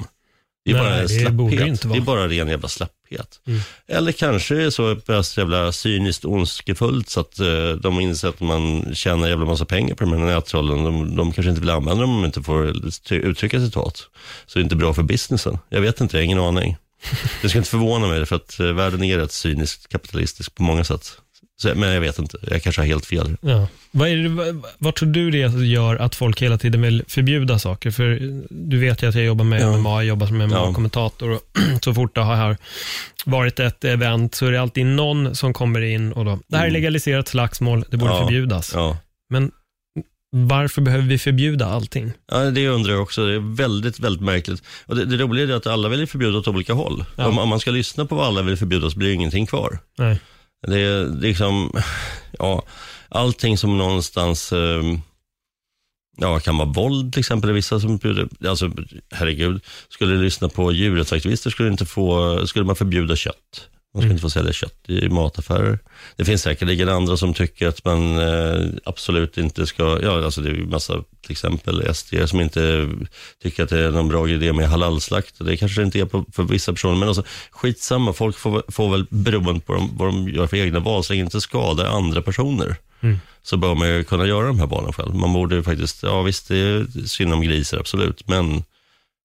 Det är Nej, bara en slapphet. Det, det, är bara ren jävla slapphet. Mm. Eller kanske är det så pass jävla cyniskt ondskefullt så att uh, de inser att man tjänar jävla massa pengar på de här nättrollen. De, de kanske inte vill använda dem om de inte får uttrycka citat. Så det är inte bra för businessen. Jag vet inte, jag har ingen aning. Det ska inte förvåna mig för att uh, världen är rätt cyniskt kapitalistisk på många sätt. Så, men jag vet inte, jag kanske har helt fel. Ja. Vad, är det, vad tror du det gör att folk hela tiden vill förbjuda saker? För du vet ju att jag jobbar med ja. MMA, jag jobbar som MMA-kommentator och [CLEARS THROAT] så fort det har varit ett event så är det alltid någon som kommer in och då, det här är mm. legaliserat slagsmål, det borde ja. förbjudas. Ja. Men varför behöver vi förbjuda allting? Ja, det undrar jag också. Det är väldigt, väldigt märkligt. Och det, det roliga är att alla vill förbjuda åt olika håll. Ja. Om, om, man ska lyssna på vad alla vill förbjuda så blir det ingenting kvar. Nej. Det är liksom, ja, allting som någonstans, ehm, ja, kan vara våld till exempel. Vissa som alltså herregud, skulle lyssna på djurrättsaktivister skulle, inte få, skulle man förbjuda kött. Man ska mm. inte få sälja kött i mataffärer. Det finns säkerligen andra som tycker att man eh, absolut inte ska, ja alltså det är ju massa till exempel SD som inte tycker att det är någon bra idé med halalslakt. Det kanske det inte är på, för vissa personer, men alltså skitsamma, folk får, får väl beroende på dem, vad de gör för egna val, så länge inte skadar andra personer. Mm. Så bör man ju kunna göra de här valen själv. Man borde ju faktiskt, ja visst det är synd om grisar absolut, men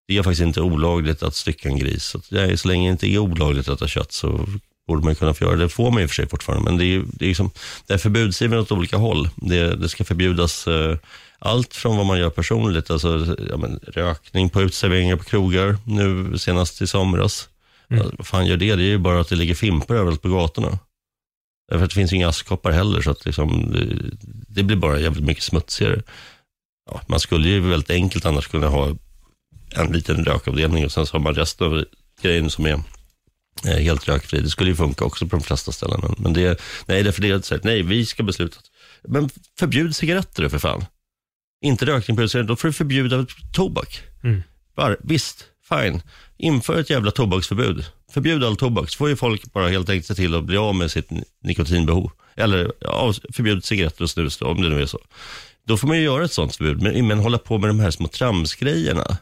det är faktiskt inte olagligt att stycka en gris. Så, ja, så länge det inte är olagligt att äta kött så borde man kunna få göra det. Det får man och för sig fortfarande, men det är, det är, liksom, det är förbudsiven åt olika håll. Det, det ska förbjudas eh, allt från vad man gör personligt, alltså ja, men, rökning på uteserveringar på krogar, nu senast i somras. Mm. Ja, vad fan gör det? Det är ju bara att det ligger fimpar överallt på gatorna. Därför att det finns inga askkoppar heller, så att liksom, det, det, blir bara jävligt mycket smutsigare. Ja, man skulle ju väldigt enkelt annars kunna ha en liten rökavdelning och sen så har man resten av grejen som är eh, helt rökfri. Det skulle ju funka också på de flesta ställen. Men det, nej, därför det är så här, nej, vi ska besluta. Men förbjud cigaretter för fan. Inte rökning på då får du förbjuda tobak. Mm. Var, visst, fine. Inför ett jävla tobaksförbud. Förbjud all tobak, så får ju folk bara helt enkelt se till att bli av med sitt nikotinbehov. Eller ja, förbjud cigaretter och snus då, om det nu är så då får man ju göra ett sånt förbud. Men, men hålla på med de här små tramsgrejerna.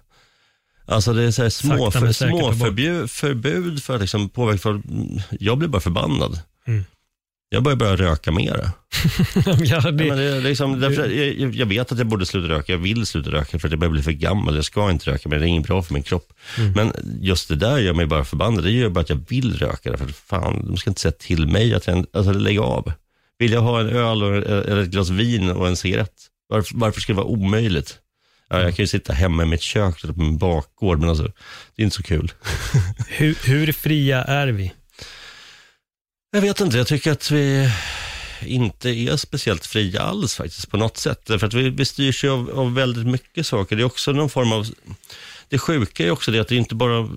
Alltså det är så små, för, små förbud, förbud för att liksom påverka. För, jag blir bara förbannad. Mm. Jag börjar bara röka mera. [LAUGHS] ja, det... Ja, det, liksom, därför, jag, jag, vet att jag borde sluta röka, jag vill sluta röka för att jag börjar bli för gammal. Jag ska inte röka mer, det är inget bra för min kropp. Mm. Men just det där gör mig bara förbannad. Det gör bara att jag vill röka. För fan, de ska inte säga till mig att jag, alltså, lägga av. Vill jag ha en öl och, eller ett glas vin och en cigarett? Varför, varför ska det vara omöjligt? Ja, jag kan ju sitta hemma i mitt kök eller på min bakgård, men alltså, det är inte så kul. [LAUGHS] hur, hur fria är vi? Jag vet inte, jag tycker att vi inte är speciellt fria alls faktiskt på något sätt. För att vi, vi styrs ju av, av väldigt mycket saker. Det är också någon form av, det sjuka är också det att det inte bara,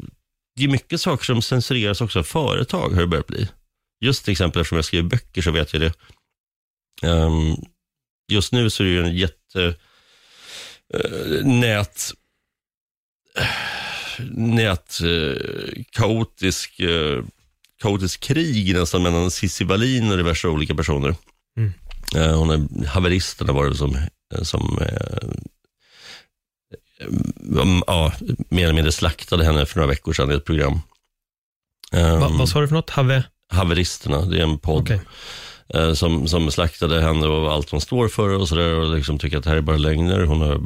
det är mycket saker som censureras också av företag har det börjat bli. Just till exempel eftersom jag skriver böcker så vet jag det. Um, just nu så är det ju en jätte nät nät uh, kaotisk uh, kaotiskt krig nästan mellan Cissi Wallin och diverse olika personer. Mm. Hon är haveristerna var det som, som ja, mer eller mindre slaktade henne för några veckor sedan i ett program. Va, vad sa du för något? Have? Haveristerna, det är en podd. Okay. Uh, som, som slaktade henne och allt hon står för och sådär och liksom tycker att det här är bara lögner. Hon har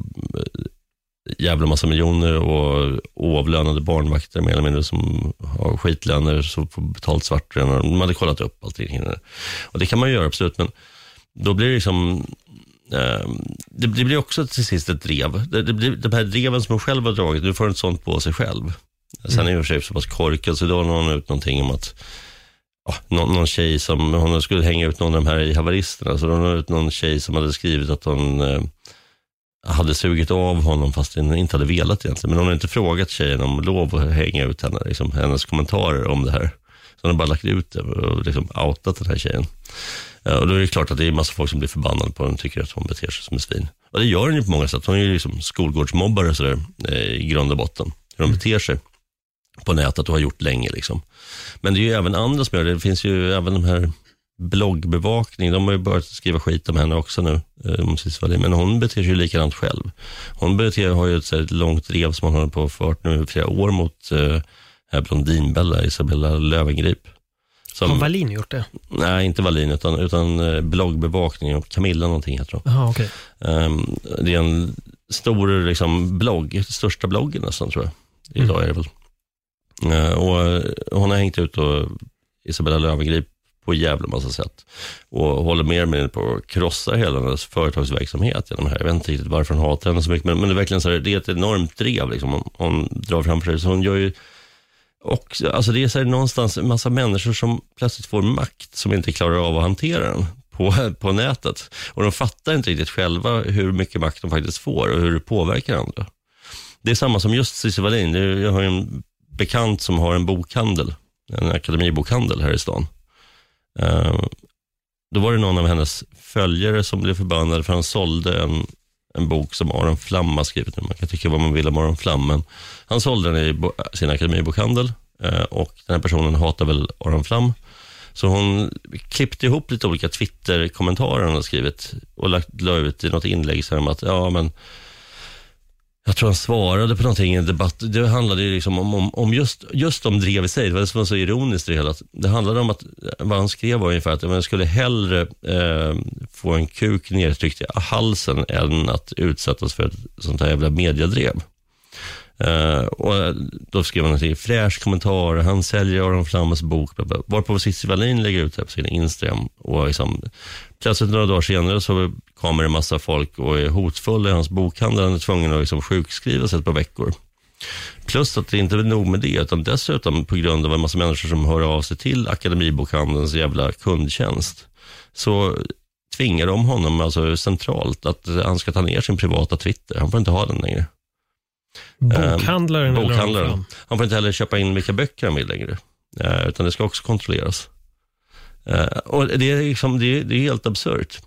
jävla massa miljoner och oavlönade barnvakter mer eller mindre som har skitlöner så får betalt svart. De hade kollat upp allting. Och det kan man ju göra absolut, men då blir det liksom eh, det, blir också till sist ett drev. Det, det blir, de här dreven som hon själv har dragit, du får ett sånt på sig själv. Sen är hon för sig så pass korkad, så då har hon ut någonting om att ja, någon, någon tjej som, hon skulle hänga ut någon av de här i haveristerna, så hon ut någon tjej som hade skrivit att hon eh, hade sugit av honom fast han inte hade velat egentligen. Men hon har inte frågat tjejen om lov att hänga ut henne, liksom, hennes kommentarer om det här. Så hon har bara lagt ut det och liksom outat den här tjejen. Och då är det klart att det är massa folk som blir förbannade på henne och tycker att hon beter sig som ett svin. Och det gör hon ju på många sätt. Hon är ju liksom skolgårdsmobbare sådär, eh, i grund och botten. Hur hon mm. beter sig på nätet och har gjort länge. Liksom. Men det är ju även andra som gör det. Det finns ju även de här bloggbevakning. De har ju börjat skriva skit om henne också nu, eh, men hon beter sig ju likadant själv. Hon beter, har ju ett, ett långt drev som hon håller på fört nu i flera år mot eh, här Blondinbella, Isabella Lövengrip. Som, har Wallin gjort det? Nej, inte Wallin, utan, utan eh, bloggbevakning. Camilla någonting heter hon. Aha, okay. Um, det är en stor liksom, blogg, största bloggen nästan tror jag. Idag mm. är det väl. Eh, och eh, hon har hängt ut och Isabella Löwengrip på jävla massa sätt. Och håller mer med på att krossa hela hennes företagsverksamhet genom det här. Jag vet inte riktigt varför hon hatar henne så mycket, men, men det är verkligen så här, det är ett enormt drev liksom. Hon, hon drar framför sig. Så hon gör ju och, alltså det är så här, någonstans en massa människor som plötsligt får makt som inte klarar av att hantera den på, [LAUGHS] på nätet. Och de fattar inte riktigt själva hur mycket makt de faktiskt får och hur det påverkar andra. Det är samma som just Cissi Wallin. Jag har en bekant som har en bokhandel, en akademibokhandel här i stan. Eh, då var det någon av hennes följare som blev förbannad för han sålde en, en bok som Aron Flam har skrivit. Man kan tycka vad man vill om Aron Flam, men han sålde den i sin akademibokhandel eh, och den här personen hatar väl Aron Flam. Så hon klippte ihop lite olika Twitter-kommentarer hon har skrivit och lagt, la ut i något inlägg så här om att ja, men jag tror han svarade på någonting i en debatt. Det handlade ju liksom om, om, om just, just om drev i sig. Det var det som var så ironiskt det hela. Det handlade om att, vad han skrev var ungefär att man skulle hellre eh, få en kuk nedtryckt i halsen än att utsättas för ett sånt här jävla mediadrev. Uh, och då skrev han någonting, fräsch kommentar, han säljer Aron Flammes bok, bla bla. varpå Cissi Wallin lägger ut det på sin Instagram. Och liksom, plötsligt några dagar senare så kommer en massa folk och är hotfulla i hans bokhandel. Han är tvungen att liksom sjukskriva sig ett par veckor. Plus att det inte är nog med det, utan dessutom på grund av en massa människor som hör av sig till Akademibokhandelns jävla kundtjänst, så tvingar de honom alltså centralt att han ska ta ner sin privata Twitter. Han får inte ha den längre. Bokhandlaren? Eh, bokhandlaren. Han får inte heller köpa in vilka böcker han vill längre, eh, utan det ska också kontrolleras. Eh, och det är, liksom, det är, det är helt absurt.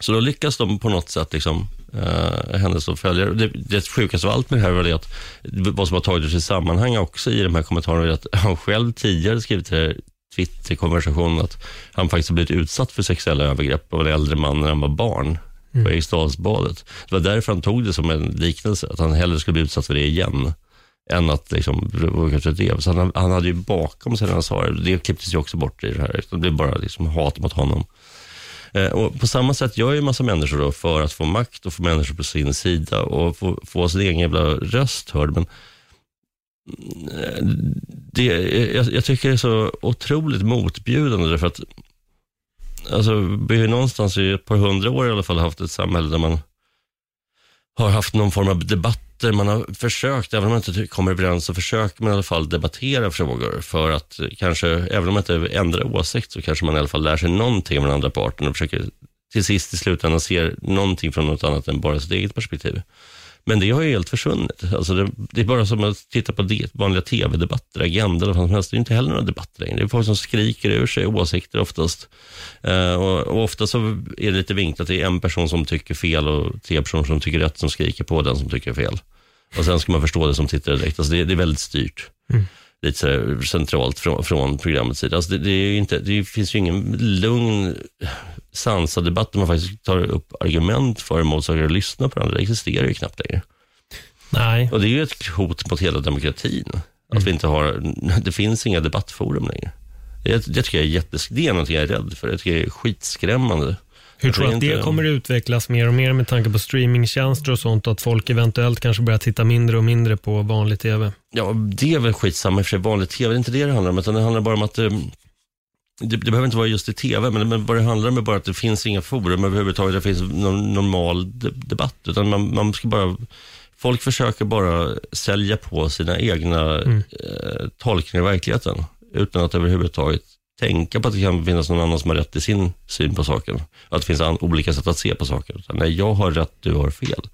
Så då lyckas de på något sätt, liksom, uh, hennes följare. Det, det sjukaste av allt med det här var det att vad som har tagit i sammanhang också i de här kommentarerna är att [LAUGHS] han själv tidigare skrivit i Twitter-konversationen att han faktiskt har blivit utsatt för sexuella övergrepp av en äldre man när han var barn mm. på Eriksdalsbadet. Det var därför han tog det som en liknelse, att han hellre skulle bli utsatt för det igen än att liksom kanske det. Så han, han hade ju bakom sig när han sa det, det klipptes ju också bort i det här. Det blev bara liksom hat mot honom. Eh, och på samma sätt gör ju en massa människor då för att få makt och få människor på sin sida och få, få sin egen jävla röst hörd. Men mm, eh, det, jag, jag, tycker det är så otroligt motbjudande därför att alltså, vi har någonstans i ett par hundra år i alla fall haft ett samhälle där man har haft någon form av debatter. Man har försökt, även om man inte kommer överens, så försöker man i alla fall debattera frågor för att kanske, även om man inte ändrar åsikt, så kanske man i alla fall lär sig någonting av den andra parten och försöker till sist i slutändan se någonting från något annat än bara sitt eget perspektiv. Men det har ju helt försvunnit. Alltså det, det är bara som att titta på det, vanliga tv-debatter, Agenda eller vad som helst. Det är inte heller några debatter längre. Det är folk som skriker ur sig åsikter oftast. Uh, och, och ofta så är det lite vinklat. Det är en person som tycker fel och tre personer som tycker rätt som skriker på den som tycker fel. Och sen ska man förstå det som tittar direkt. Alltså det, det är väldigt styrt. Mm lite centralt från, från programmets sida. Alltså det, det, är inte, det finns ju ingen lugn, sansad debatt där man faktiskt tar upp argument för och emot saker och lyssnar på varandra. Det existerar ju knappt längre. Nej. Och det är ju ett hot mot hela demokratin. Mm. Att vi inte har, det finns inga debattforum längre. Det, det tycker jag är jättes, det är någonting jag är rädd för. Jag tycker det är skitskrämmande. Hur tror du att det kommer att utvecklas mer och mer med tanke på streamingtjänster och sånt? Att folk eventuellt kanske börjar titta mindre och mindre på vanlig tv? Ja, det är väl skitsamma i och för sig. Vanlig tv, det är inte det det handlar om. Utan det handlar bara om att eh, det, det, behöver inte vara just i tv, men, men vad det handlar om är bara att det finns inga forum överhuvudtaget. Det finns någon normal debatt. Utan man, man ska bara Folk försöker bara sälja på sina egna mm. eh, tolkningar av verkligheten utan att överhuvudtaget tänka på att det kan finnas någon annan som har rätt i sin syn på saken. Att det finns olika sätt att se på saker. Nej, jag har rätt, du har fel.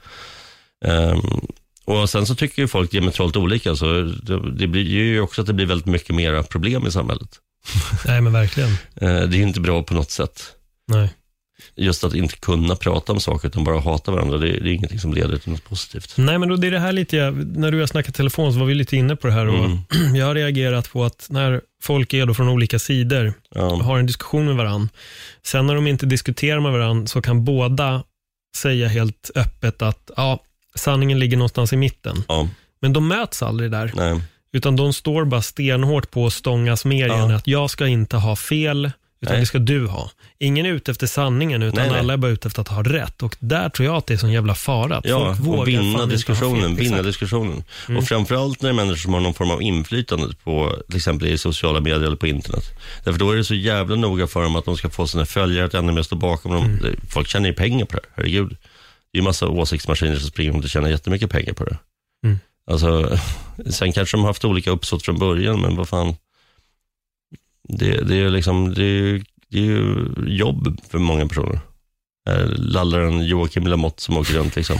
Um, och Sen så tycker ju folk diametralt olika, så det, det blir ju också att det blir väldigt mycket mera problem i samhället. [LAUGHS] Nej, men verkligen. uh, det är ju inte bra på något sätt. Nej just att inte kunna prata om saker utan bara hata varandra, det är, det är ingenting som leder till något positivt. Nej, men då det är det här lite, när du har snackat telefon så var vi lite inne på det här och mm. [CLEARS THROAT] jag har reagerat på att när folk är då från olika sidor ja. har en diskussion med varandra, sen när de inte diskuterar med varandra så kan båda säga helt öppet att ja, sanningen ligger någonstans i mitten. Ja. Men de möts aldrig där. Nej. Utan de står bara stenhårt på att stångas mer ja. att jag ska inte ha fel, utan Nej. det ska du ha. Ingen är ute efter sanningen, utan nej, nej. alla är bara ute efter att ha rätt. Och där tror jag att det är en jävla fara. ja, folk och vinna diskussionen. Vinna diskussionen. Mm. Och framförallt när det är människor som har någon form av inflytande på till exempel i sociala medier eller på internet. Därför då är det så jävla noga för dem att de ska få sina följare att ännu mer stå bakom dem. Mm. Folk tjänar ju pengar på det här, herregud. Det är ju massa åsiktsmaskiner som springer runt och tjänar jättemycket pengar på det. Mm. Alltså, sen kanske de har haft olika uppsåt från början, men vad fan det, det, är liksom, det, är, det är ju jobb för många personer. Lallaren Joakim Lamotte som åker runt liksom.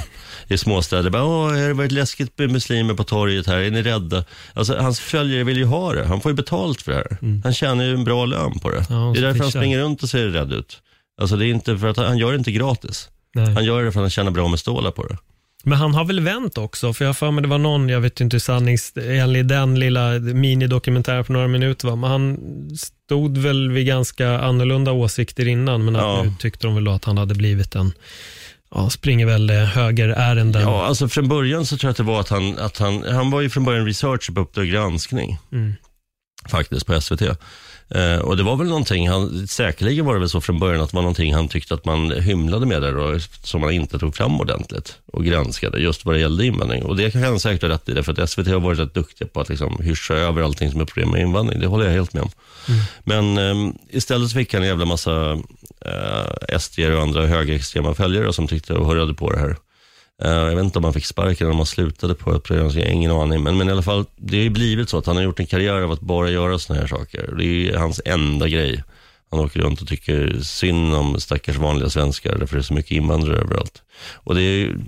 i småstäder. Bara, Åh, har det varit läskigt med muslimer på torget här? Är ni rädda? Alltså, hans följare vill ju ha det. Han får ju betalt för det här. Mm. Han tjänar ju en bra lön på det. Ja, det är därför han springer runt och ser rädd ut. Alltså, det är inte för att han, han gör det inte gratis. Nej. Han gör det för att han tjänar bra med stålar på det. Men han har väl vänt också, för jag har för mig det var någon, jag vet inte sanningsenlig den lilla minidokumentären på några minuter var, men han stod väl vid ganska annorlunda åsikter innan, men ja. nu tyckte de väl då att han hade blivit en Ja, springer väl högerärenden. Ja, alltså från början så tror jag att det var att han, att han, han var ju från början researcher på Uppdrag granskning. Mm. Faktiskt på SVT. Eh, och det var väl någonting, han, säkerligen var det väl så från början att det var någonting han tyckte att man hymlade med där och som man inte tog fram ordentligt och granskade just vad det gällde invandring. Och det kan han säkert ha rätt i, för att SVT har varit rätt duktiga på att liksom hyscha över allting som är problem med invandring. Det håller jag helt med om. Mm. Men eh, istället fick han en jävla massa eh, SD och andra högerextrema följare som tyckte och hörde på det här. Uh, jag vet inte om han fick sparken eller om han slutade på ett program, jag har ingen aning. Men, men i alla fall, det har ju blivit så att han har gjort en karriär av att bara göra sådana här saker. Det är ju hans enda grej. Han åker runt och tycker synd om stackars vanliga svenskar, därför det är så mycket invandrare överallt. Och det är ju,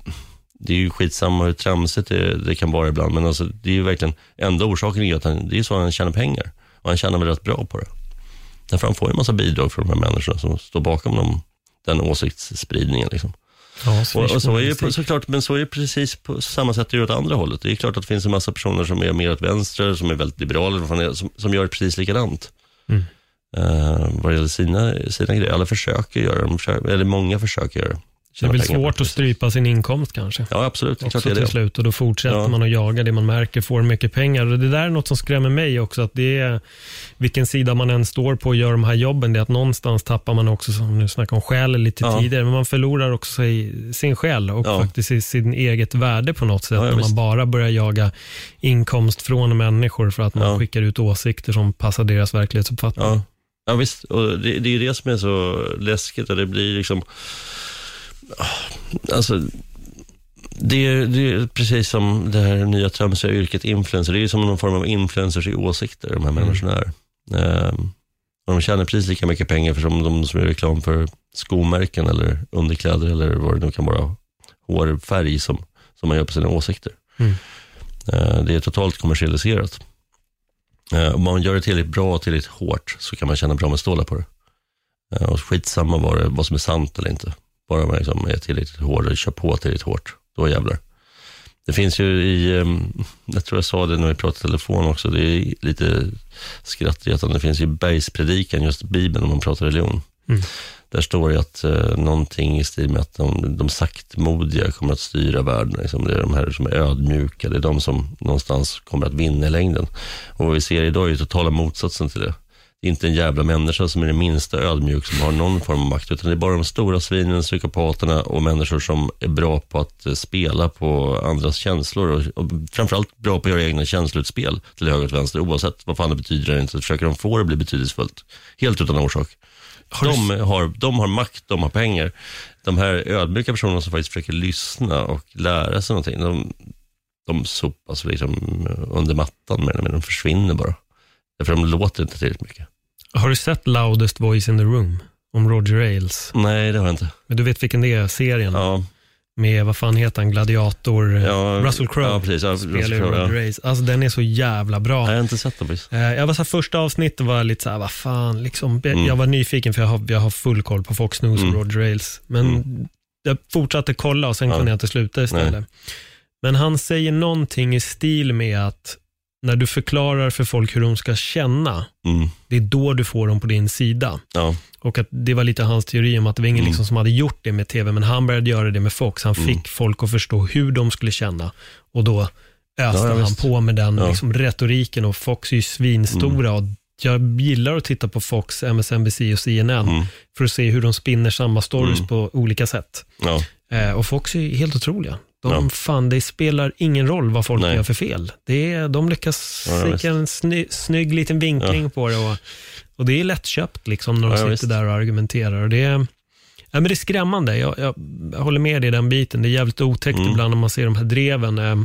det är ju skitsamma hur tramsigt det, det kan vara ibland, men alltså, det är ju verkligen, enda orsaken är att han, det är så han tjänar pengar. Och han tjänar väl rätt bra på det. Därför han får ju en massa bidrag från de här människorna som står bakom dem, den åsiktsspridningen. Liksom. Ja, och, och, så är det såklart, men så är det precis på samma sätt åt andra hållet. Det är klart att det finns en massa personer som är mer åt vänster, som är väldigt liberala, som, som gör precis likadant. Mm. Uh, vad det gäller sina, sina grejer. Alla försöker göra det, eller många försöker göra det. Det blir svårt att strypa sin inkomst kanske. Ja, absolut. Också är det. till slut och då fortsätter ja. man att jaga det man märker får mycket pengar. Och Det där är något som skrämmer mig också, att det är vilken sida man än står på och gör de här jobben, det är att någonstans tappar man också, som du snackade om själen lite ja. tidigare, men man förlorar också sig, sin själ och ja. faktiskt sin eget värde på något sätt, när man bara börjar jaga inkomst från människor för att man skickar ut åsikter som passar deras verklighetsuppfattning. Ja, ja visst, och det, det är det som är så läskigt och det blir liksom Alltså, det är, det är, precis som det här nya tramsiga yrket influencer. Det är som någon form av influencers i åsikter, de här mm. människorna är. Um, de tjänar precis lika mycket pengar för som de som gör reklam för skomärken eller underkläder eller vad det nu kan vara, hårfärg som, som man gör på sina åsikter. Mm. Uh, det är totalt kommersialiserat. Uh, om man gör det tillräckligt bra och tillräckligt hårt så kan man tjäna bra med stålar på det. Uh, och skitsamma vad, det, vad som är sant eller inte. Bara man liksom är tillräckligt hård och kör på tillräckligt hårt, då jävlar. Det finns ju i, ehm, jag tror jag sa det när vi pratade telefon också, det är lite skrattretande. Det finns ju bergspredikan, just Bibeln, om man pratar religion. Mm. Där står det att eh, någonting i stil med att de, de saktmodiga kommer att styra världen. Liksom. Det är de här som är ödmjuka, det är de som någonstans kommer att vinna i längden. Och vad vi ser idag är ju totala motsatsen till det det är inte en jävla människa som är det minsta ödmjuk som har någon form av makt, utan det är bara de stora svinen, psykopaterna och människor som är bra på att eh, spela på andras känslor och, och framförallt bra på att göra egna känsloutspel till höger och vänster, oavsett vad fan det betyder eller inte, försöker de få det att bli betydelsefullt, helt utan orsak. De har, de har makt, de har pengar. De här ödmjuka personerna som faktiskt försöker lyssna och lära sig någonting, de, de sopas liksom under mattan med men de försvinner bara. För de låter inte tillräckligt mycket. Har du sett Loudest Voice in the Room? Om Roger Ailes? Nej, det har jag inte. Men du vet vilken det är, serien? Ja. Med, vad fan heter han, Gladiator, ja, Russell Crowe. Ja, precis. Ja, Russell Crowe, Roger ja. Ailes. Alltså den är så jävla bra. Jag har inte sett den. Precis. Eh, jag var så här, första avsnittet var lite så här, vad fan, liksom. Mm. Jag var nyfiken för jag har, jag har full koll på Fox News mm. och Roger Ailes. Men mm. jag fortsatte kolla och sen kunde jag inte sluta istället. Nej. Men han säger någonting i stil med att när du förklarar för folk hur de ska känna, mm. det är då du får dem på din sida. Ja. Och att Det var lite hans teori om att det var ingen mm. liksom som hade gjort det med tv, men han började göra det med Fox. Han mm. fick folk att förstå hur de skulle känna och då öste ja, han på med den ja. liksom, retoriken och Fox är ju svinstora. Och jag gillar att titta på Fox, MSNBC och CNN mm. för att se hur de spinner samma stories mm. på olika sätt. Eh, och Fox är helt otroliga. De, ja. fan, det spelar ingen roll vad folk Nej. gör för fel. Det är, de lyckas ja, en sny, snygg liten vinkling ja. på det och, och det är lättköpt liksom, när de ja, sitter visst. där och argumenterar. Och det, är, ja, men det är skrämmande. Jag, jag, jag håller med dig i den biten. Det är jävligt otäckt mm. ibland när man ser de här dreven. Eh,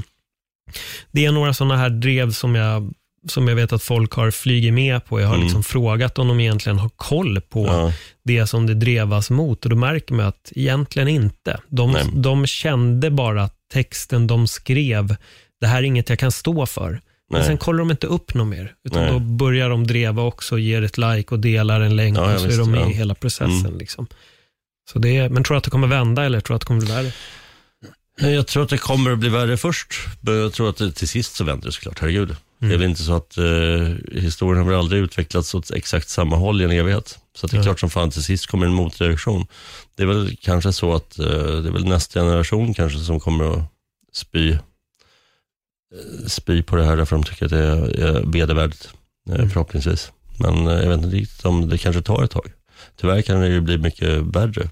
det är några sådana här drev som jag som jag vet att folk har flugit med på. Jag har mm. liksom frågat om de egentligen har koll på ja. det som det drevas mot och då märker man att egentligen inte. De, de kände bara att texten de skrev, det här är inget jag kan stå för. Nej. Men sen kollar de inte upp något mer, utan Nej. då börjar de dreva också, ger ett like och delar en länk ja, och så visst, är de med ja. i hela processen. Mm. Liksom. Så det, men tror du att det kommer vända eller tror du att det kommer bli värre? Jag tror att det kommer att bli värre först. Men jag tror att det, till sist så vänder det såklart, herregud. Mm. Det är väl inte så att eh, historien har väl aldrig utvecklats åt exakt samma håll i en evighet. Så det är ja. klart som fan till sist kommer en motreaktion. Det är väl kanske så att eh, det är väl nästa generation kanske som kommer att spy, eh, spy på det här därför de tycker att det är, är vedervärdigt, eh, mm. förhoppningsvis. Men eh, jag vet inte riktigt om det kanske tar ett tag. Tyvärr kan det ju bli mycket värre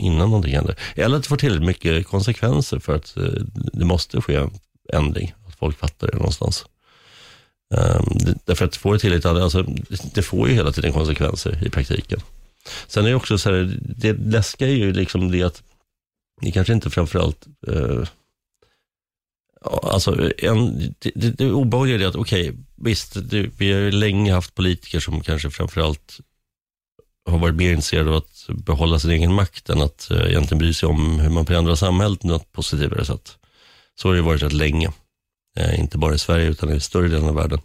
innan någonting händer. Eller att det får tillräckligt mycket konsekvenser för att det måste ske en ändring, att folk fattar det någonstans. Um, därför att det får tillräckligt, alltså, det får ju hela tiden konsekvenser i praktiken. Sen är det också så här, det läskiga är ju liksom det att det kanske inte framförallt eh, Alltså, en, det, det, det obehagliga är att, okej, okay, visst, det, vi har ju länge haft politiker som kanske framförallt har varit mer intresserade av att behålla sin egen makt än att eh, egentligen bry sig om hur man förändrar samhället på något positivare sätt. Så har det varit rätt länge. Eh, inte bara i Sverige utan i större delen av världen.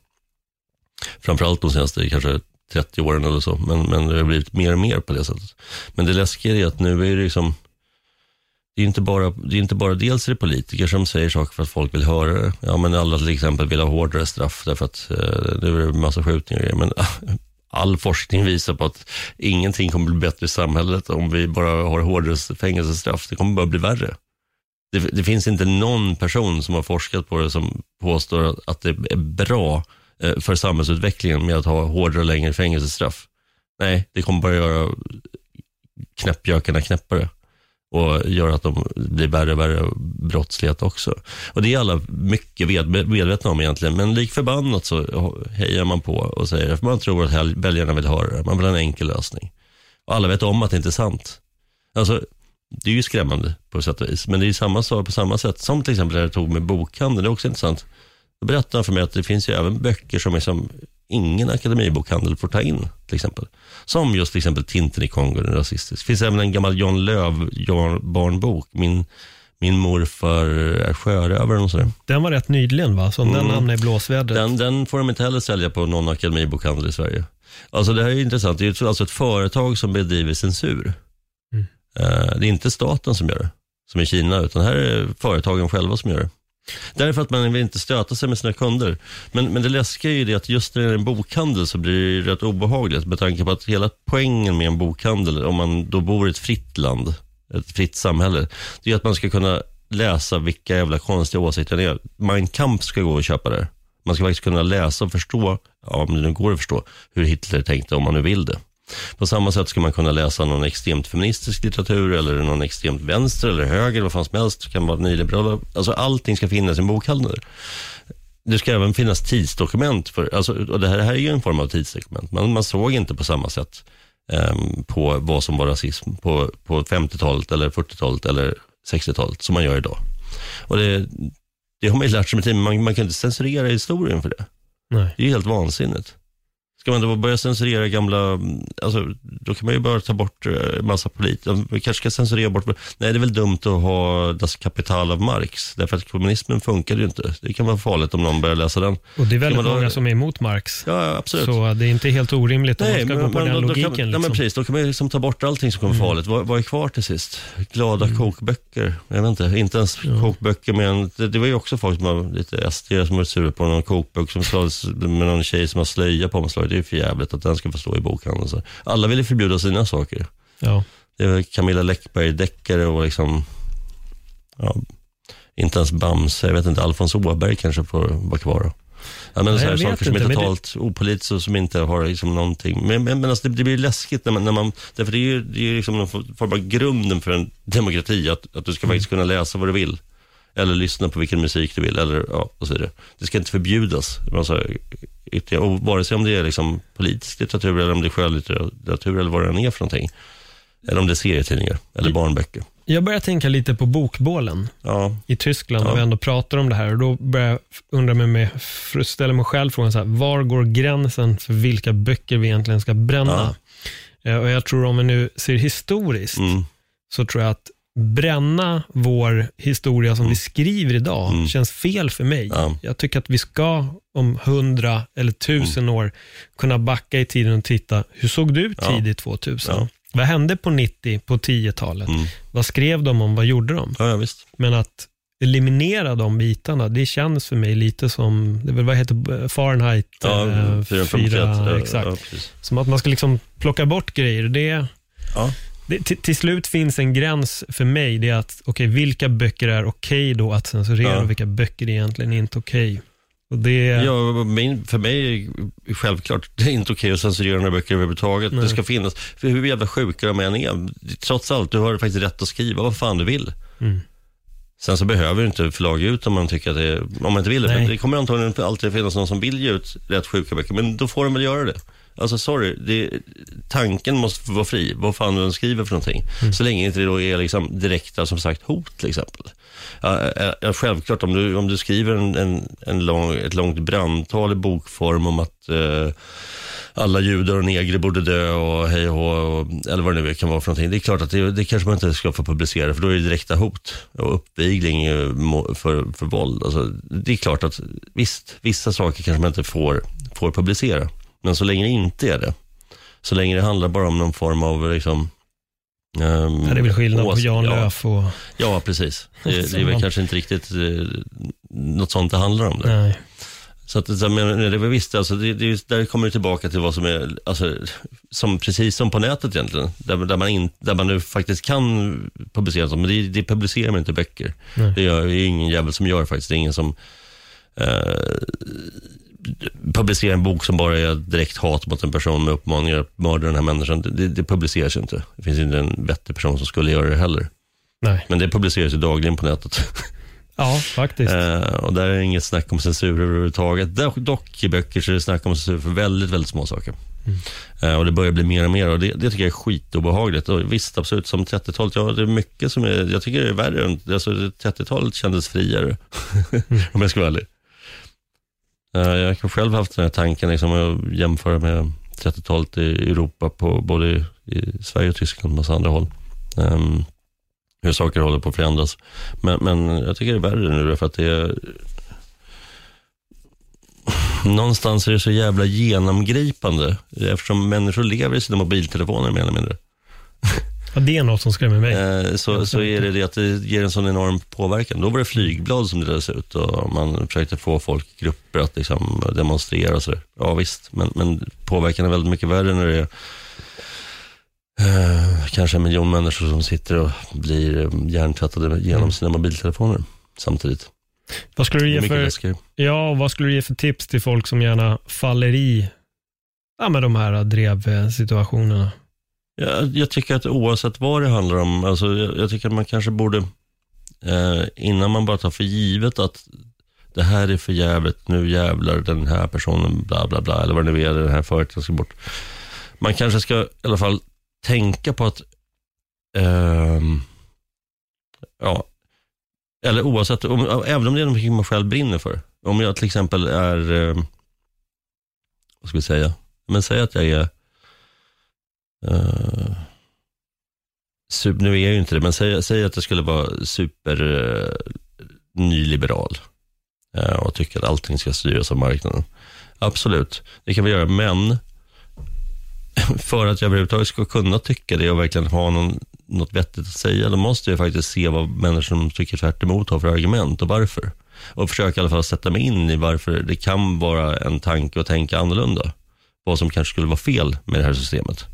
Framförallt de senaste kanske 30 åren eller så, men, men det har blivit mer och mer på det sättet. Men det läskiga är att nu är det liksom, det är inte bara, det är inte bara dels är det politiker som säger saker för att folk vill höra det. Ja, men alla till exempel vill ha hårdare straff därför att eh, nu är det massa skjutningar och grejer. Men [LAUGHS] all forskning visar på att ingenting kommer bli bättre i samhället om vi bara har hårdare fängelsestraff. Det kommer bara bli värre. Det, det, finns inte någon person som har forskat på det som påstår att det är bra eh, för samhällsutvecklingen med att ha hårdare och längre fängelsestraff. Nej, det kommer bara göra knäppjökarna knäppare och gör att de blir värre och värre brottslighet också. Och det är alla mycket medvetna om egentligen, men lik förbannat så hejar man på och säger att man tror att väljarna vill höra det. Man vill ha en enkel lösning. Och alla vet om att det inte är sant. Alltså, det är ju skrämmande på sätt och vis, men det är samma sak på samma sätt som till exempel det jag tog med bokhandeln. Det är också intressant. Då berättade han för mig att det finns ju även böcker som liksom ingen akademibokhandel får ta in, till exempel. Som just till exempel Tintin i Kongo, den rasistisk. Det finns även en gammal John Löv-barnbok, min min morfar är sjörövare och sådär. Den var rätt nyligen va? Så mm. den hamnade i blåsvädret. Den, den får de inte heller sälja på någon akademibokhandel i Sverige. Alltså det här är intressant. Det är alltså ett företag som bedriver censur. Eh, det är inte staten som gör det, som i Kina, utan här är företagen själva som gör det. Därför att man vill inte stöta sig med sina kunder. Men, men det läskiga är ju det att just när det är en bokhandel så blir det rätt obehagligt med tanke på att hela poängen med en bokhandel, om man då bor i ett fritt land, ett fritt samhälle, det är att man ska kunna läsa vilka jävla konstiga åsikter det är. Mein Kampf ska gå och köpa det. Man ska faktiskt kunna läsa och förstå, ja, om det nu går att förstå, hur Hitler tänkte om man nu vill det. På samma sätt ska man kunna läsa någon extremt feministisk litteratur eller någon extremt vänster eller höger, vad fan som helst. Det kan vara nyliberala. Alltså allting ska finnas i en bokhandel. Det ska även finnas tidsdokument. För, alltså, och det här, det här är ju en form av tidsdokument. Man, man såg inte på samma sätt um, på vad som var rasism på, på 50-talet eller 40-talet eller 60-talet som man gör idag. Och det, det har man ju lärt sig med tiden, man, man kan inte censurera historien för det. Nej. Det är helt vansinnigt. Ska man då börja censurera gamla, alltså, då kan man ju bara ta bort eh, massa politiker. Vi kanske ska censurera bort, nej det är väl dumt att ha Das Kapital av Marx, därför att kommunismen funkar ju inte. Det kan vara farligt om någon börjar läsa den. Och det är väldigt då, många som är emot Marx. Ja, absolut. Så det är inte helt orimligt om nej, man ska men, gå på den då, logiken. Då kan, liksom. nej, men precis, då kan man liksom ta bort allting som kommer mm. farligt. Vad, vad är kvar till sist? Glada mm. kokböcker. Jag vet inte, inte ens ja. kokböcker med en, det, det, var ju också folk som var lite SD som var sura på någon kokbok som sades med någon tjej som har slöja på omslaget det är för jävligt att den ska få stå i bokhandeln. Så alla vill ju förbjuda sina saker. Ja. Det är Camilla Läckberg-deckare och liksom, ja, inte ens Bamse, jag vet inte, Alfons Åberg kanske får vara kvar. Ja, men Nej, så här saker som är totalt det... opolitiskt och som inte har liksom någonting. Men, men, men alltså det, det, blir läskigt när man, när man därför det är ju, det är liksom någon form av grunden för en demokrati, att, att du ska mm. faktiskt kunna läsa vad du vill. Eller lyssna på vilken musik du vill, eller ja, och så vidare. Det ska inte förbjudas. Alltså, och vare sig om det är liksom politisk litteratur, eller om det är skönlitteratur, eller vad det än är för någonting. Eller om det är serietidningar, eller barnböcker. Jag börjar tänka lite på bokbålen ja. i Tyskland, ja. och vi ändå pratar om det här. Och Då börjar jag undra med mig, ställa mig själv frågan, så här, var går gränsen för vilka böcker vi egentligen ska bränna? Ja. Eh, och Jag tror om vi nu ser historiskt, mm. så tror jag att bränna vår historia som mm. vi skriver idag mm. känns fel för mig. Ja. Jag tycker att vi ska om hundra eller tusen mm. år kunna backa i tiden och titta, hur såg det ut ja. tidigt 2000? Ja. Vad hände på 90, på 10-talet? Mm. Vad skrev de om, vad gjorde de? Ja, Men att eliminera de bitarna, det känns för mig lite som, det väl, vad heter Fahrenheit ja, eh, 4, exakt. Ja, som att man ska liksom plocka bort grejer. Det, ja. Det, till, till, slut finns en gräns för mig, det är att okay, vilka böcker är okej okay då att censurera ja. och vilka böcker är egentligen inte okej. Okay. Det... Ja, min, för mig är självklart, det är inte okej att censurera några böcker överhuvudtaget. Nej. Det ska finnas, för hur jävla sjuka de än är, trots allt, du har faktiskt rätt att skriva vad fan du vill. Mm. Sen så behöver inte förlag ut om man tycker att det är, om man inte vill det. Det kommer antagligen alltid finnas någon som vill ge ut rätt sjuka böcker, men då får de väl göra det. Alltså sorry, det, tanken måste vara fri, vad fan du än skriver för någonting. Mm. Så länge inte det då är liksom direkta, som sagt, hot till exempel. Ja, ja, självklart, om du, om du skriver en, en, en lång, ett långt brandtal i bokform om att eh, alla judar och negrer borde dö och hej och, eller vad det nu kan vara för någonting. Det är klart att det, det kanske man inte ska få publicera för då är det direkta hot och uppvigling eh, för, för våld. Alltså, det är klart att visst, vissa saker kanske man inte får, får publicera. Men så länge det inte är det, så länge det handlar bara om någon form av liksom, Um, det är väl skillnad på Jan ja, Löf och... Ja, precis. Det, [LAUGHS] det är väl kanske inte riktigt uh, något sånt det handlar om. Det. Nej. Så att, men det var visst, alltså, det, det, där kommer det tillbaka till vad som är, alltså, som, precis som på nätet egentligen, där, där, man, in, där man nu faktiskt kan publicera sånt, men det, det publicerar man inte böcker. Nej. Det är ingen jävel som gör faktiskt, det är ingen som eh, publicerar en bok som bara är direkt hat mot en person med uppmaningar att mörda den här människan. Det, det publiceras ju inte. Det finns inte en vettig person som skulle göra det heller. Nej. Men det publiceras ju dagligen på nätet. Ja, faktiskt. Eh, och där är det inget snack om censur överhuvudtaget. Dock i böcker så är det snack om censur för väldigt, väldigt små saker. Mm. Eh, och det börjar bli mer och mer och det, det tycker jag är skitobehagligt. Och visst, absolut, som 30-talet, ja det är mycket som är, jag tycker det är värre. Alltså 30-talet kändes friare, mm. [LAUGHS] om jag ska vara ärlig. Eh, jag har själv haft den här tanken liksom, att jämföra med 30-talet i Europa, på, både i Sverige och Tyskland och massa andra håll. Um, hur saker håller på att förändras. Men, men jag tycker det är värre nu för att det är någonstans är det så jävla genomgripande eftersom människor lever i sina mobiltelefoner mer eller mindre. Ja, det är något som skrämmer mig. Eh, så, så är det det att det ger en sån enorm påverkan. Då var det flygblad som delades ut och man försökte få folk grupper att liksom demonstrera och så. Ja visst, men, men påverkan är väldigt mycket värre när det är eh, kanske en miljon människor som sitter och blir hjärntvättade genom mm. sina mobiltelefoner samtidigt. Vad skulle du ge för, ja, vad skulle du ge för tips till folk som gärna faller i ja, med de här drevsituationerna? Jag, jag tycker att oavsett vad det handlar om, alltså, jag, jag tycker att man kanske borde, eh, innan man bara tar för givet att det här är för jävligt, nu jävlar den här personen, bla bla bla, eller vad det nu är, den här företaget ska bort. Man kanske ska i alla fall tänka på att, eh, ja, eller oavsett, om, även om det är något man själv brinner för. Om jag till exempel är, eh, vad ska vi säga, men säg att jag är Eh, uh, super, nu är jag ju inte det, men säg, säg att jag skulle vara super uh, nyliberal uh, och tycka att allting ska styras av marknaden. Absolut, det kan vi göra, men [LAUGHS] för att jag överhuvudtaget ska kunna tycka det och verkligen ha någon, något vettigt att säga, då måste jag faktiskt se vad människor som tycker tvärt emot har för argument och varför. Och försöka i alla fall sätta mig in i varför det kan vara en tanke att tänka annorlunda. Vad som kanske skulle vara fel med det här systemet.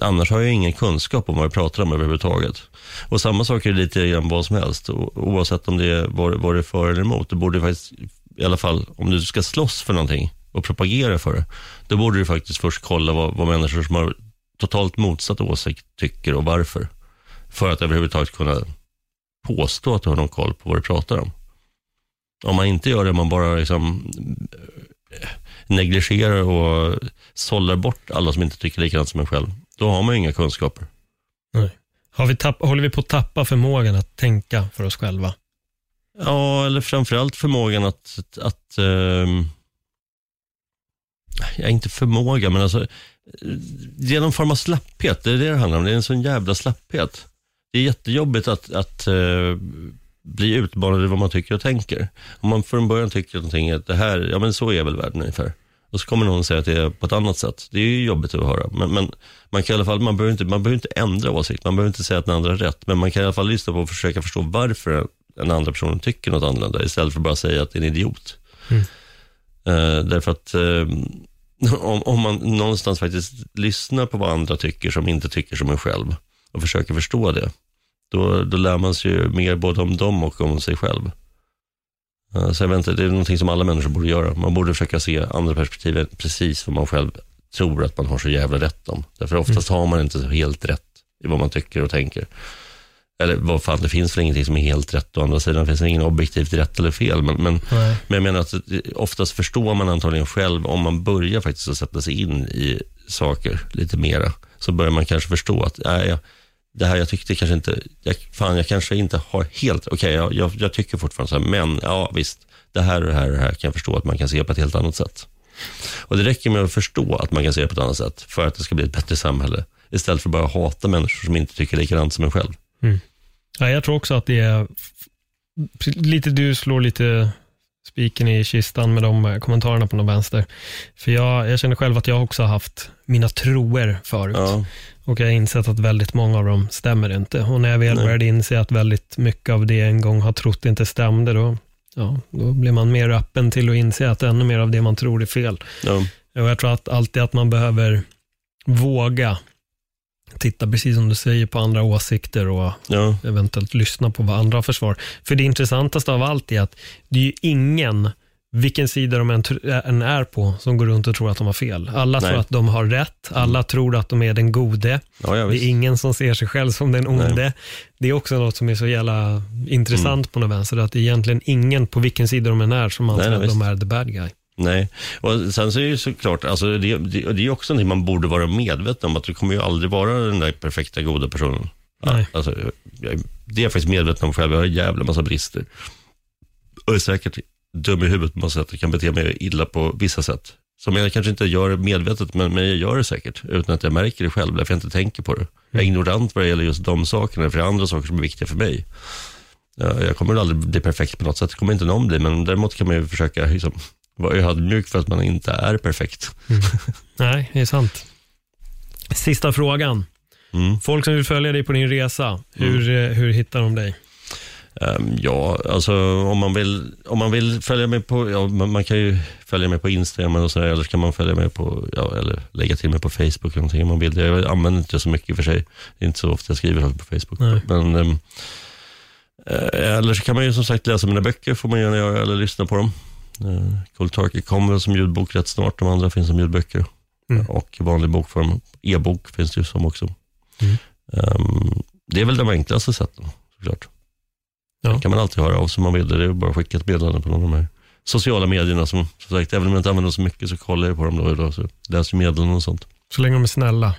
Annars har jag ingen kunskap om vad jag pratar om överhuvudtaget. Och samma sak är det lite grann vad som helst. Oavsett om det är vad, vad det är för eller emot. Det borde faktiskt, i alla fall om du ska slåss för någonting och propagera för det, då borde du faktiskt först kolla vad, vad människor som har totalt motsatt åsikt tycker och varför. För att överhuvudtaget kunna påstå att du har någon koll på vad du pratar om. Om man inte gör det, man bara liksom eh, negligerar och sållar bort alla som inte tycker likadant som en själv, då har man inga kunskaper. Nej. Har vi tapp, håller vi på att tappa förmågan att tänka för oss själva? Ja, eller framförallt förmågan att, att eh, ja, inte förmåga, men alltså det är någon form av slapphet, det är det det handlar om. Det är en sån jävla slapphet. Det är jättejobbigt att, att eh, bli utmanad i vad man tycker och tänker. Om man från början tycker någonting, att det här, ja men så är väl världen ungefär. Och så kommer någon säga att det är på ett annat sätt. Det är ju jobbigt att höra. Men, men man kan i alla fall, man behöver, inte, man behöver inte ändra åsikt. Man behöver inte säga att den andra har rätt. Men man kan i alla fall lyssna på och försöka förstå varför den andra personen tycker något annorlunda. Istället för att bara säga att det är en idiot. Mm. Uh, därför att uh, om, om man någonstans faktiskt lyssnar på vad andra tycker som inte tycker som en själv och försöker förstå det. Då, då lär man sig ju mer både om dem och om sig själv. Så jag vet inte, det är någonting som alla människor borde göra. Man borde försöka se andra perspektiv än precis vad man själv tror att man har så jävla rätt om. Därför oftast mm. har man inte så helt rätt i vad man tycker och tänker. Eller vad fan, det finns väl ingenting som är helt rätt. Å andra sidan finns det ingen objektivt rätt eller fel. Men, men, men jag menar att oftast förstår man antagligen själv, om man börjar faktiskt att sätta sig in i saker lite mera, så börjar man kanske förstå att, nej, det här jag tyckte kanske inte, jag, fan jag kanske inte har helt, okej okay, jag, jag, jag, tycker fortfarande så här, men ja visst, det här och det här och det här kan jag förstå att man kan se på ett helt annat sätt. Och det räcker med att förstå att man kan se det på ett annat sätt för att det ska bli ett bättre samhälle. Istället för att bara hata människor som inte tycker likadant som en själv. Mm. Ja, jag tror också att det är lite, du slår lite spiken i kistan med de kommentarerna på någon vänster. För jag, jag känner själv att jag också har haft mina troer förut. Ja. Och jag har insett att väldigt många av dem stämmer inte. Och när jag väl började inse att väldigt mycket av det jag en gång har trott inte stämde, då ja, då blir man mer öppen till att inse att ännu mer av det man tror är fel. Ja. Och jag tror att alltid att man behöver våga titta, precis som du säger, på andra åsikter och ja. eventuellt lyssna på vad andra har för svar. För det intressantaste av allt är att det är ju ingen vilken sida de än är på, som går runt och tror att de har fel. Alla Nej. tror att de har rätt, alla mm. tror att de är den gode. Ja, ja, det är ingen som ser sig själv som den onde. Nej. Det är också något som är så jävla intressant mm. på något vänster, att det är egentligen ingen, på vilken sida de än är, som anser att de är the bad guy. Nej, och sen så är det såklart, alltså det, det, det är också någonting man borde vara medveten om, att du kommer ju aldrig vara den där perfekta goda personen. Nej. Alltså, jag, det är jag faktiskt medveten om själv, jag har en jävla massa brister. Och är säkert dum i huvudet på något sätt och kan bete mig illa på vissa sätt. Som jag kanske inte gör medvetet, men, men jag gör det säkert utan att jag märker det själv, därför jag inte tänker på det. Jag är ignorant vad det gäller just de sakerna, för det är andra saker som är viktiga för mig. Jag kommer aldrig bli perfekt på något sätt, det kommer inte någon bli, men däremot kan man ju försöka liksom, vara ödmjuk för att man inte är perfekt. Mm. [LAUGHS] Nej, det är sant. Sista frågan. Mm. Folk som vill följa dig på din resa, hur, mm. hur hittar de dig? Um, ja, alltså om man vill, om man vill följa med på, ja, man, man kan ju följa med på Instagram och sådär, eller så kan man följa med på, ja, eller lägga till mig på Facebook eller någonting om man vill. Jag använder inte så mycket för sig. Det är inte så ofta jag skriver på Facebook. Nej. Men, um, eller så kan man ju som sagt läsa mina böcker, får man göra, eller lyssna på dem. Uh, Cold Turkey kommer som ljudbok rätt snart, de andra finns som ljudböcker. Mm. Och vanlig bokform, e-bok finns det ju som också. Mm. Um, det är väl de enklaste sätten, såklart. Ja. kan man alltid höra av sig om man vill. Det är bara att skicka ett meddelande på någon av de här sociala medierna. Som, som sagt, även om jag inte använder dem så mycket så kollar jag på dem då och då. Så läser meddelanden och sånt. Så länge de är snälla?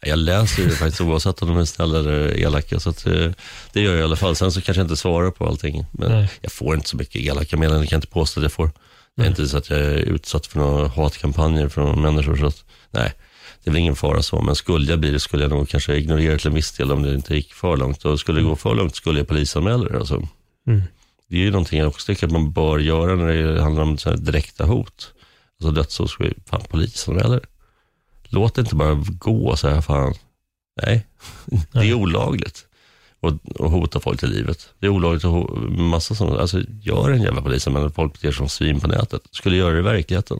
Jag läser ju faktiskt oavsett om de är snälla eller elaka. Så att, eh, det gör jag i alla fall. Sen så kanske jag inte svarar på allting. Men nej. jag får inte så mycket elaka meddelanden. Jag kan inte påstå att jag får. Det är inte så att jag är utsatt för några hatkampanjer från människor. Så att, nej, det är väl ingen fara så. Men skulle jag bli det skulle jag nog kanske ignorera till en viss del om det inte gick för långt. Och skulle det gå för långt skulle jag polisanmäla det. Alltså. Mm. Det är ju någonting jag också tycker att man bör göra när det handlar om så direkta hot. Alltså dödshot, fan polisanmäla det. Låt det inte bara gå så här, fan. Nej, [LAUGHS] det är olagligt att hota folk till livet. Det är olagligt att hota, massa sådana, alltså gör en jävla polisanmälan folk beter sig som svin på nätet. Skulle göra det i verkligheten.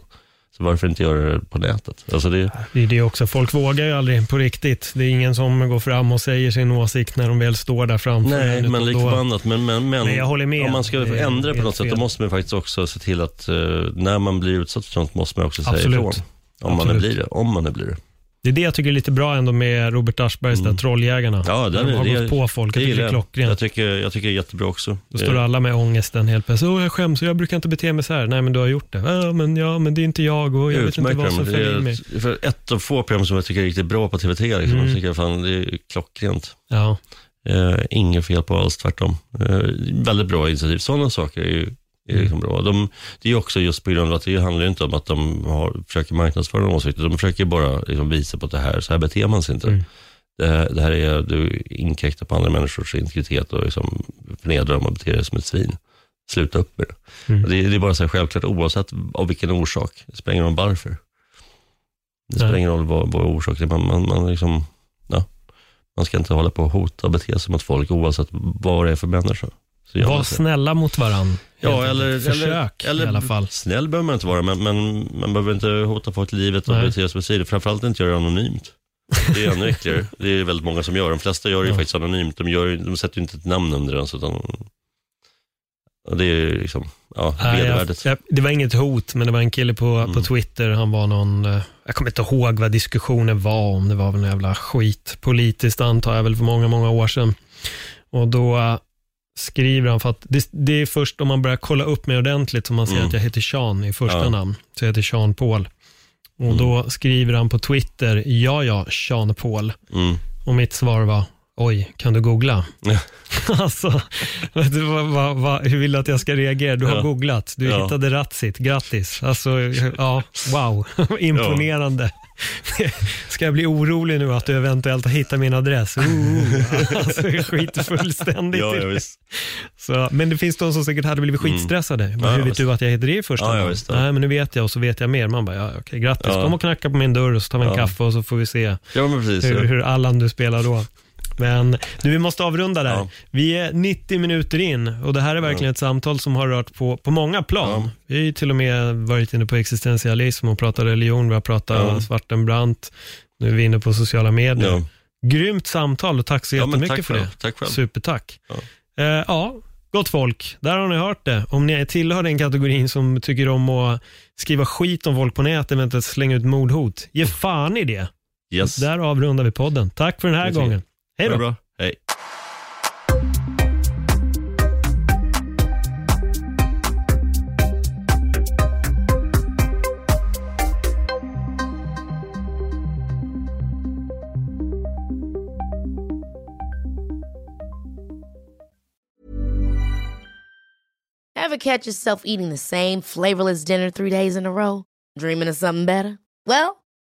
Så varför inte göra det på nätet? Alltså det... det är det också, folk vågar ju aldrig på riktigt. Det är ingen som går fram och säger sin åsikt när de väl står där framför. Nej, men lik förbannat. Men, men, men, men jag håller med. om man ska ändra på något sätt, då måste man faktiskt också se till att uh, när man blir utsatt för sånt måste man också säga Absolut. ifrån. Om Absolut. man nu blir det. Om man nu blir det. Det är det jag tycker är lite bra ändå med Robert Aschbergs mm. Trolljägarna. Ja, den, de har det, gått på folk. Jag tycker det är klockrent. Jag tycker, jag tycker det är jättebra också. Då står alla med ångesten helt plötsligt. Åh, jag skäms och jag brukar inte bete mig så här. Nej, men du har gjort det. Ja, men, ja, men det är inte jag och jag, vet inte vad som följer mig. För ett av få program som jag tycker är riktigt bra på TV3. Liksom. Mm. Jag tycker fan, det är klockrent. Ja. Eh, inget fel på alls, tvärtom. Eh, väldigt bra initiativ. Sådana saker är ju är mm. liksom bra. De, det är också just på grund av att det handlar inte om att de har, försöker marknadsföra någon åsikt. De försöker bara liksom visa på att det här, så här beter man sig inte. Mm. Det, det, här är, du inkräktar på andra människors integritet och liksom förnedrar dem och beter dig som ett svin. Sluta upp med det. Mm. Det, det, är bara så här självklart oavsett av vilken orsak. Det spelar ingen roll varför. Det spelar ingen roll vad, vad orsaken är. Man, man, man, liksom, ja, man ska inte hålla på och hota och bete sig mot folk oavsett vad det är för människa. Var snälla mot varandra. Ja, eller, Försök eller, i alla fall. Snäll behöver man inte vara, men, men man behöver inte hota folk till livet och bete sig som säger Framförallt inte göra det anonymt. Det är ännu äckligare. [LAUGHS] Det är väldigt många som gör. De flesta gör det ja. faktiskt anonymt. De, gör, de sätter ju inte ett namn under ens. Utan, och det är liksom, ja, vedervärdigt. Det var inget hot, men det var en kille på, mm. på Twitter. Han var någon, eh, jag kommer inte ihåg vad diskussionen var om. Det var väl en jävla skit. Politiskt antar jag väl för många, många år sedan. Och då skriver han, för att det, det, är först om man börjar kolla upp mig ordentligt som man ser mm. att jag heter Sean i första ja. namn. Så jag heter Sean Paul. Och mm. då skriver han på Twitter, ja ja, Sean Paul. Mm. Och mitt svar var, oj, kan du googla? [LAUGHS] alltså, du, va, va, hur vill du att jag ska reagera? Du har ja. googlat, du ja. hittade Ratsit, grattis. Alltså, ja, wow, [LAUGHS] imponerande. Ska jag bli orolig nu att du eventuellt har hittat min adress? Uh, [LAUGHS] alltså, jag skiter fullständigt ja, ja, så, Men det finns de som säkert hade blivit mm. skitstressade. Mm. Ja, hur vet du att jag heter det i första ja, ja, Nej, men nu vet jag och så vet jag mer. Man bara, ja, okej, grattis. Kom och knacka på min dörr och så tar vi en kaffe och så får vi se hur, hur Allan du spelar då. Men du, vi måste avrunda där. Ja. Vi är 90 minuter in och det här är verkligen ja. ett samtal som har rört på, på många plan. Ja. Vi har ju till och med varit inne på existentialism och pratat religion, vi har pratat ja. Svartenbrandt, nu är vi inne på sociala medier. Ja. Grymt samtal och tack så jättemycket tack för det. Tack själv. Supertack. Ja. Eh, ja, gott folk, där har ni hört det. Om ni tillhör den kategorin som tycker om att skriva skit om folk på nätet, eventuellt slänga ut mordhot, ge fan i det. Yes. Där avrundar vi podden. Tack för den här gången. Hej då. Hej. Ever catch yourself eating the same flavorless dinner three days in a row? Dreaming of something better? Well,